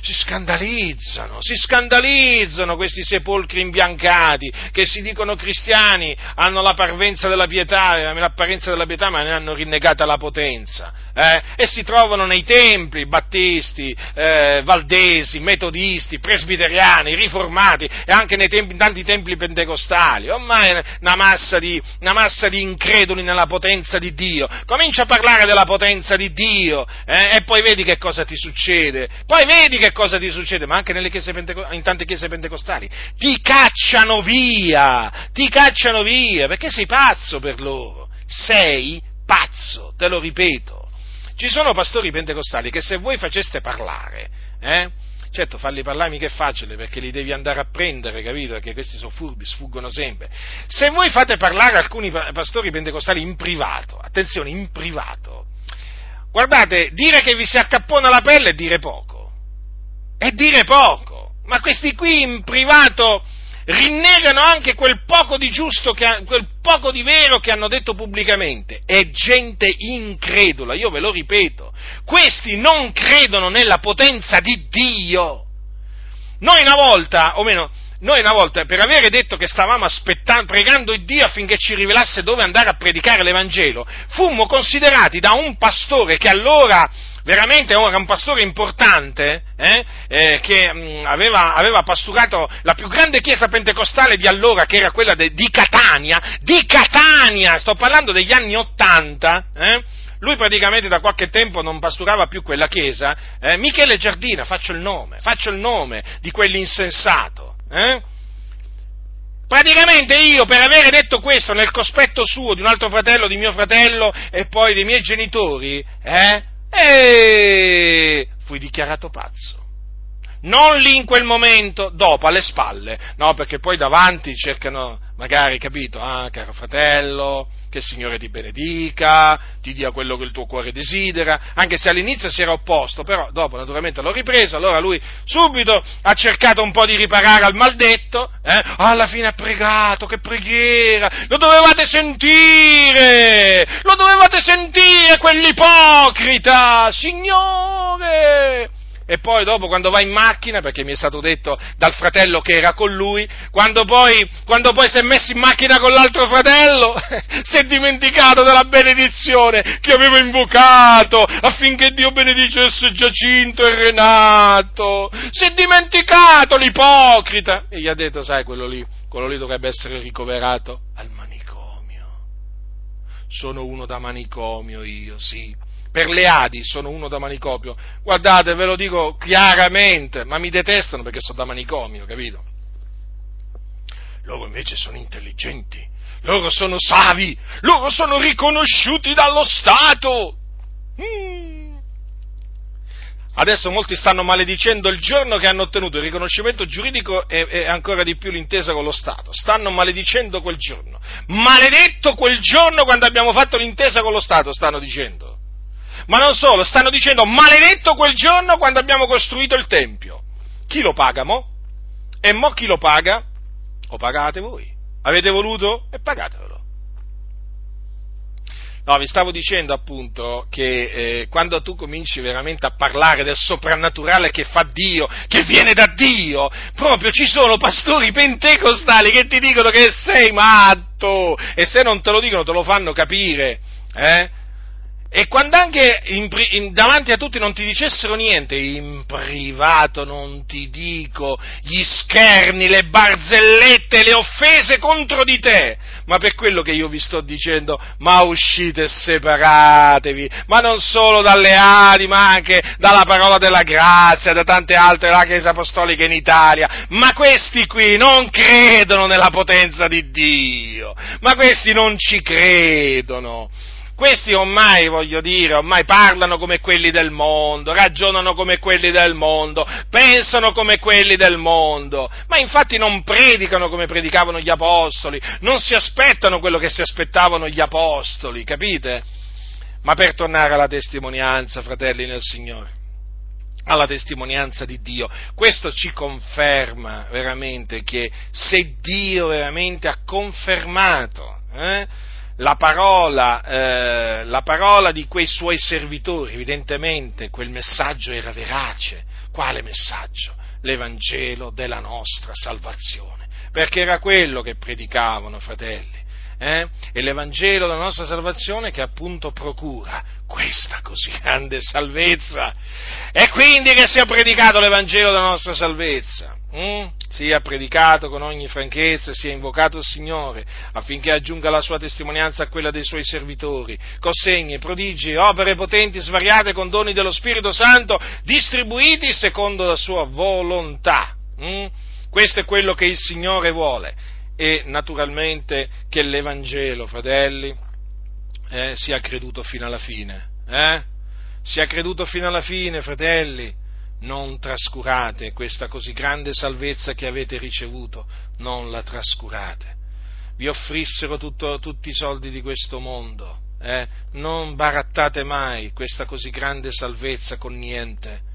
si scandalizzano, si scandalizzano questi sepolcri imbiancati che si dicono cristiani, hanno la parvenza della pietà, l'apparenza della pietà, ma ne hanno rinnegata la potenza, eh? e si trovano nei templi battisti, eh, valdesi, metodisti, presbiteriani, riformati e anche nei tempi, in tanti templi pentecostali, ormai una massa, di, una massa di increduli nella potenza di comincia a parlare della potenza di Dio eh? e poi vedi che cosa ti succede, poi vedi che cosa ti succede, ma anche chiese in tante chiese pentecostali, ti cacciano via, ti cacciano via, perché sei pazzo per loro, sei pazzo, te lo ripeto. Ci sono pastori pentecostali che se voi faceste parlare, eh, Certo, farli parlare mica è facile perché li devi andare a prendere, capito? Perché questi sono furbi, sfuggono sempre. Se voi fate parlare alcuni pastori pentecostali in privato, attenzione, in privato, guardate, dire che vi si accappona la pelle è dire poco. È dire poco. Ma questi qui in privato rinnegano anche quel poco di giusto, che, quel poco di vero che hanno detto pubblicamente. È gente incredula, io ve lo ripeto. Questi non credono nella potenza di Dio. Noi una volta, o meno, noi una volta, per avere detto che stavamo aspettando, pregando il Dio affinché ci rivelasse dove andare a predicare l'Evangelo, fummo considerati da un pastore che allora veramente era un pastore importante, eh, eh, che mh, mm, aveva, aveva, pasturato la più grande chiesa pentecostale di allora, che era quella de, di Catania, di Catania, sto parlando degli anni Ottanta, eh, lui praticamente da qualche tempo non pasturava più quella chiesa, eh, Michele Giardina, faccio il nome, faccio il nome di quell'insensato, eh? Praticamente io, per avere detto questo nel cospetto suo di un altro fratello, di mio fratello e poi dei miei genitori, eh, e fui dichiarato pazzo. Non lì in quel momento, dopo, alle spalle, no, perché poi davanti cercano, magari, capito, ah, caro fratello, che il Signore ti benedica, ti dia quello che il tuo cuore desidera, anche se all'inizio si era opposto, però dopo naturalmente l'ho ripreso, allora lui subito ha cercato un po' di riparare al maldetto, eh? alla fine ha pregato, che preghiera, lo dovevate sentire, lo dovevate sentire quell'ipocrita, Signore! E poi dopo quando va in macchina, perché mi è stato detto dal fratello che era con lui, quando poi, quando poi si è messo in macchina con l'altro fratello, si è dimenticato della benedizione che avevo invocato affinché Dio benedicesse Giacinto e Renato. Si è dimenticato l'ipocrita. E gli ha detto, sai, quello lì, quello lì dovrebbe essere ricoverato al manicomio. Sono uno da manicomio io, sì per le Adi sono uno da manicomio. Guardate, ve lo dico chiaramente, ma mi detestano perché sono da manicomio, capito? Loro invece sono intelligenti, loro sono savi, loro sono riconosciuti dallo Stato. Mm. Adesso molti stanno maledicendo il giorno che hanno ottenuto il riconoscimento giuridico e, e, ancora di più l'intesa con lo Stato. Stanno maledicendo quel giorno. Maledetto quel giorno quando abbiamo fatto l'intesa con lo Stato, stanno dicendo. Ma non solo, stanno dicendo maledetto quel giorno quando abbiamo costruito il Tempio. Chi lo paga mo? E mo chi lo paga? Lo pagate voi. Avete voluto? E pagatevelo. No, vi stavo dicendo appunto che eh, quando tu cominci veramente a parlare del soprannaturale che fa Dio, che viene da Dio, proprio ci sono pastori pentecostali che ti dicono che sei matto e se non te lo dicono te lo fanno capire. Eh? E quando anche in, in, davanti a tutti non ti dicessero niente, in privato non ti dico gli scherni, le barzellette, le offese contro di te, ma per quello che io vi sto dicendo, ma uscite e separatevi, ma non solo dalle Adi, ma anche dalla parola della grazia, da tante altre della Chiesa Apostolica in Italia, ma questi qui non credono nella potenza di Dio, ma questi non ci credono. Questi ormai, voglio dire, ormai parlano come quelli del mondo, ragionano come quelli del mondo, pensano come quelli del mondo, ma infatti non predicano come predicavano gli apostoli, non si aspettano quello che si aspettavano gli apostoli, capite? Ma per tornare alla testimonianza, fratelli nel Signore, alla testimonianza di Dio. Questo ci conferma veramente che se Dio veramente ha confermato eh, la parola, eh, la parola di quei suoi servitori, evidentemente quel messaggio era verace. Quale messaggio? L'Evangelo della nostra salvazione, perché era quello che predicavano, fratelli. Eh? E l'Evangelo della nostra salvazione che appunto procura questa così grande salvezza. E quindi che sia predicato l'Evangelo della nostra salvezza mm? sia predicato con ogni franchezza, sia invocato il Signore, affinché aggiunga la sua testimonianza a quella dei suoi servitori, con segni, prodigi, opere potenti, svariate con doni dello Spirito Santo, distribuiti secondo la sua volontà. Mm? Questo è quello che il Signore vuole e naturalmente che l'Evangelo, fratelli, eh, sia creduto fino alla fine. Eh? Sia creduto fino alla fine, fratelli non trascurate questa così grande salvezza che avete ricevuto, non la trascurate. Vi offrissero tutto, tutti i soldi di questo mondo, eh? non barattate mai questa così grande salvezza con niente.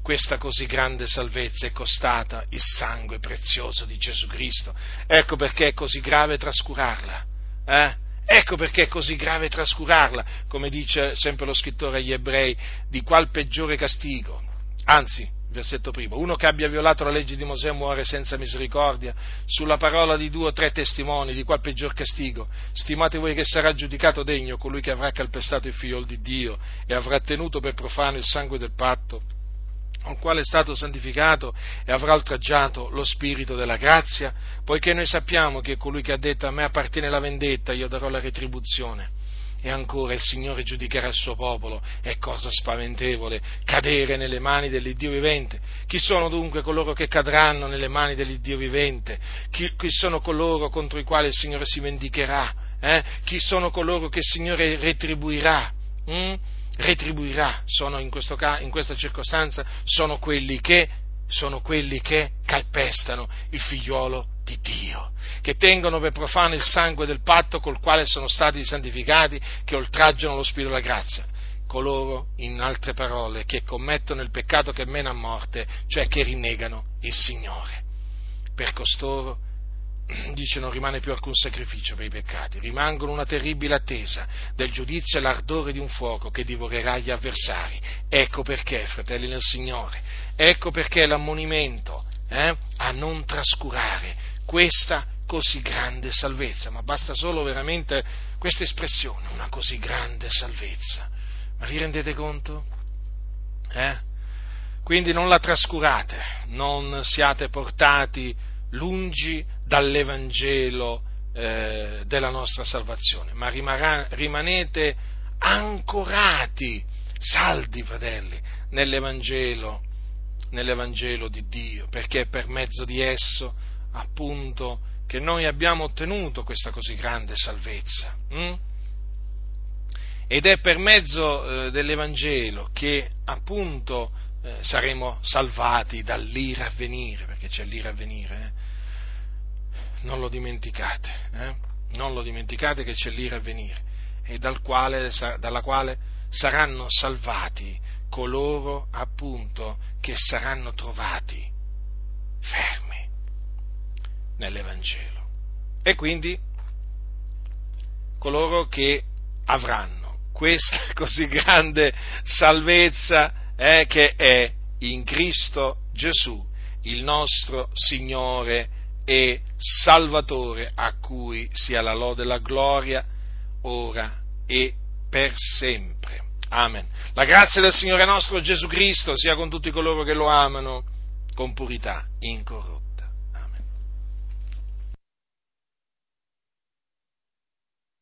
Questa così grande salvezza è costata il sangue prezioso di Gesù Cristo. Ecco perché è così grave trascurarla. Eh? Ecco perché è così grave trascurarla, come dice sempre lo scrittore agli ebrei, di qual peggiore castigo Anzi, versetto primo, uno che abbia violato la legge di Mosè muore senza misericordia, sulla parola di due o tre testimoni, di qual peggior castigo. Stimate voi che sarà giudicato degno colui che avrà calpestato il figlio di Dio e avrà tenuto per profano il sangue del patto, con quale è stato santificato e avrà oltraggiato lo spirito della grazia, poiché noi sappiamo che colui che ha detto a me appartiene la vendetta, io darò la retribuzione e ancora il Signore giudicherà il suo popolo. È cosa spaventevole cadere nelle mani dell'Iddio vivente. Chi sono dunque coloro che cadranno nelle mani dell'Iddio vivente? Chi, chi sono coloro contro i quali il Signore si vendicherà? Eh? Chi sono coloro che il Signore retribuirà? Mm? Retribuirà, sono in, questo, in questa circostanza, sono quelli che sono quelli che calpestano il figliuolo di Dio, che tengono per profano il sangue del patto col quale sono stati santificati, che oltraggiano lo Spirito della grazia. Coloro, in altre parole, che commettono il peccato che mena a morte, cioè che rinnegano il Signore. Per costoro, dice, non rimane più alcun sacrificio per i peccati, rimangono una terribile attesa del giudizio e l'ardore di un fuoco che divorerà gli avversari. Ecco perché, fratelli nel Signore, ecco perché l'ammonimento eh, a non trascurare questa così grande salvezza, ma basta solo veramente questa espressione, una così grande salvezza. Ma vi rendete conto? Eh? Quindi non la trascurate, non siate portati lungi dall'Evangelo eh, della nostra salvazione, ma rimarrà, rimanete ancorati, saldi fratelli, nell'Evangelo, nell'Evangelo di Dio, perché per mezzo di esso appunto che noi abbiamo ottenuto questa così grande salvezza. Hm? Ed è per mezzo eh, dell'Evangelo che appunto eh, saremo salvati dall'ira a venire, perché c'è l'ira a venire. Eh? Non lo dimenticate, eh? non lo dimenticate che c'è l'ira a venire e dal quale, dalla quale saranno salvati coloro appunto che saranno trovati fermi nell'Evangelo. E quindi coloro che avranno questa così grande salvezza eh, che è in Cristo Gesù, il nostro Signore e Salvatore, a cui sia la lode e la gloria, ora e per sempre. Amen. La grazia del Signore nostro Gesù Cristo sia con tutti coloro che lo amano con purità incorrotta.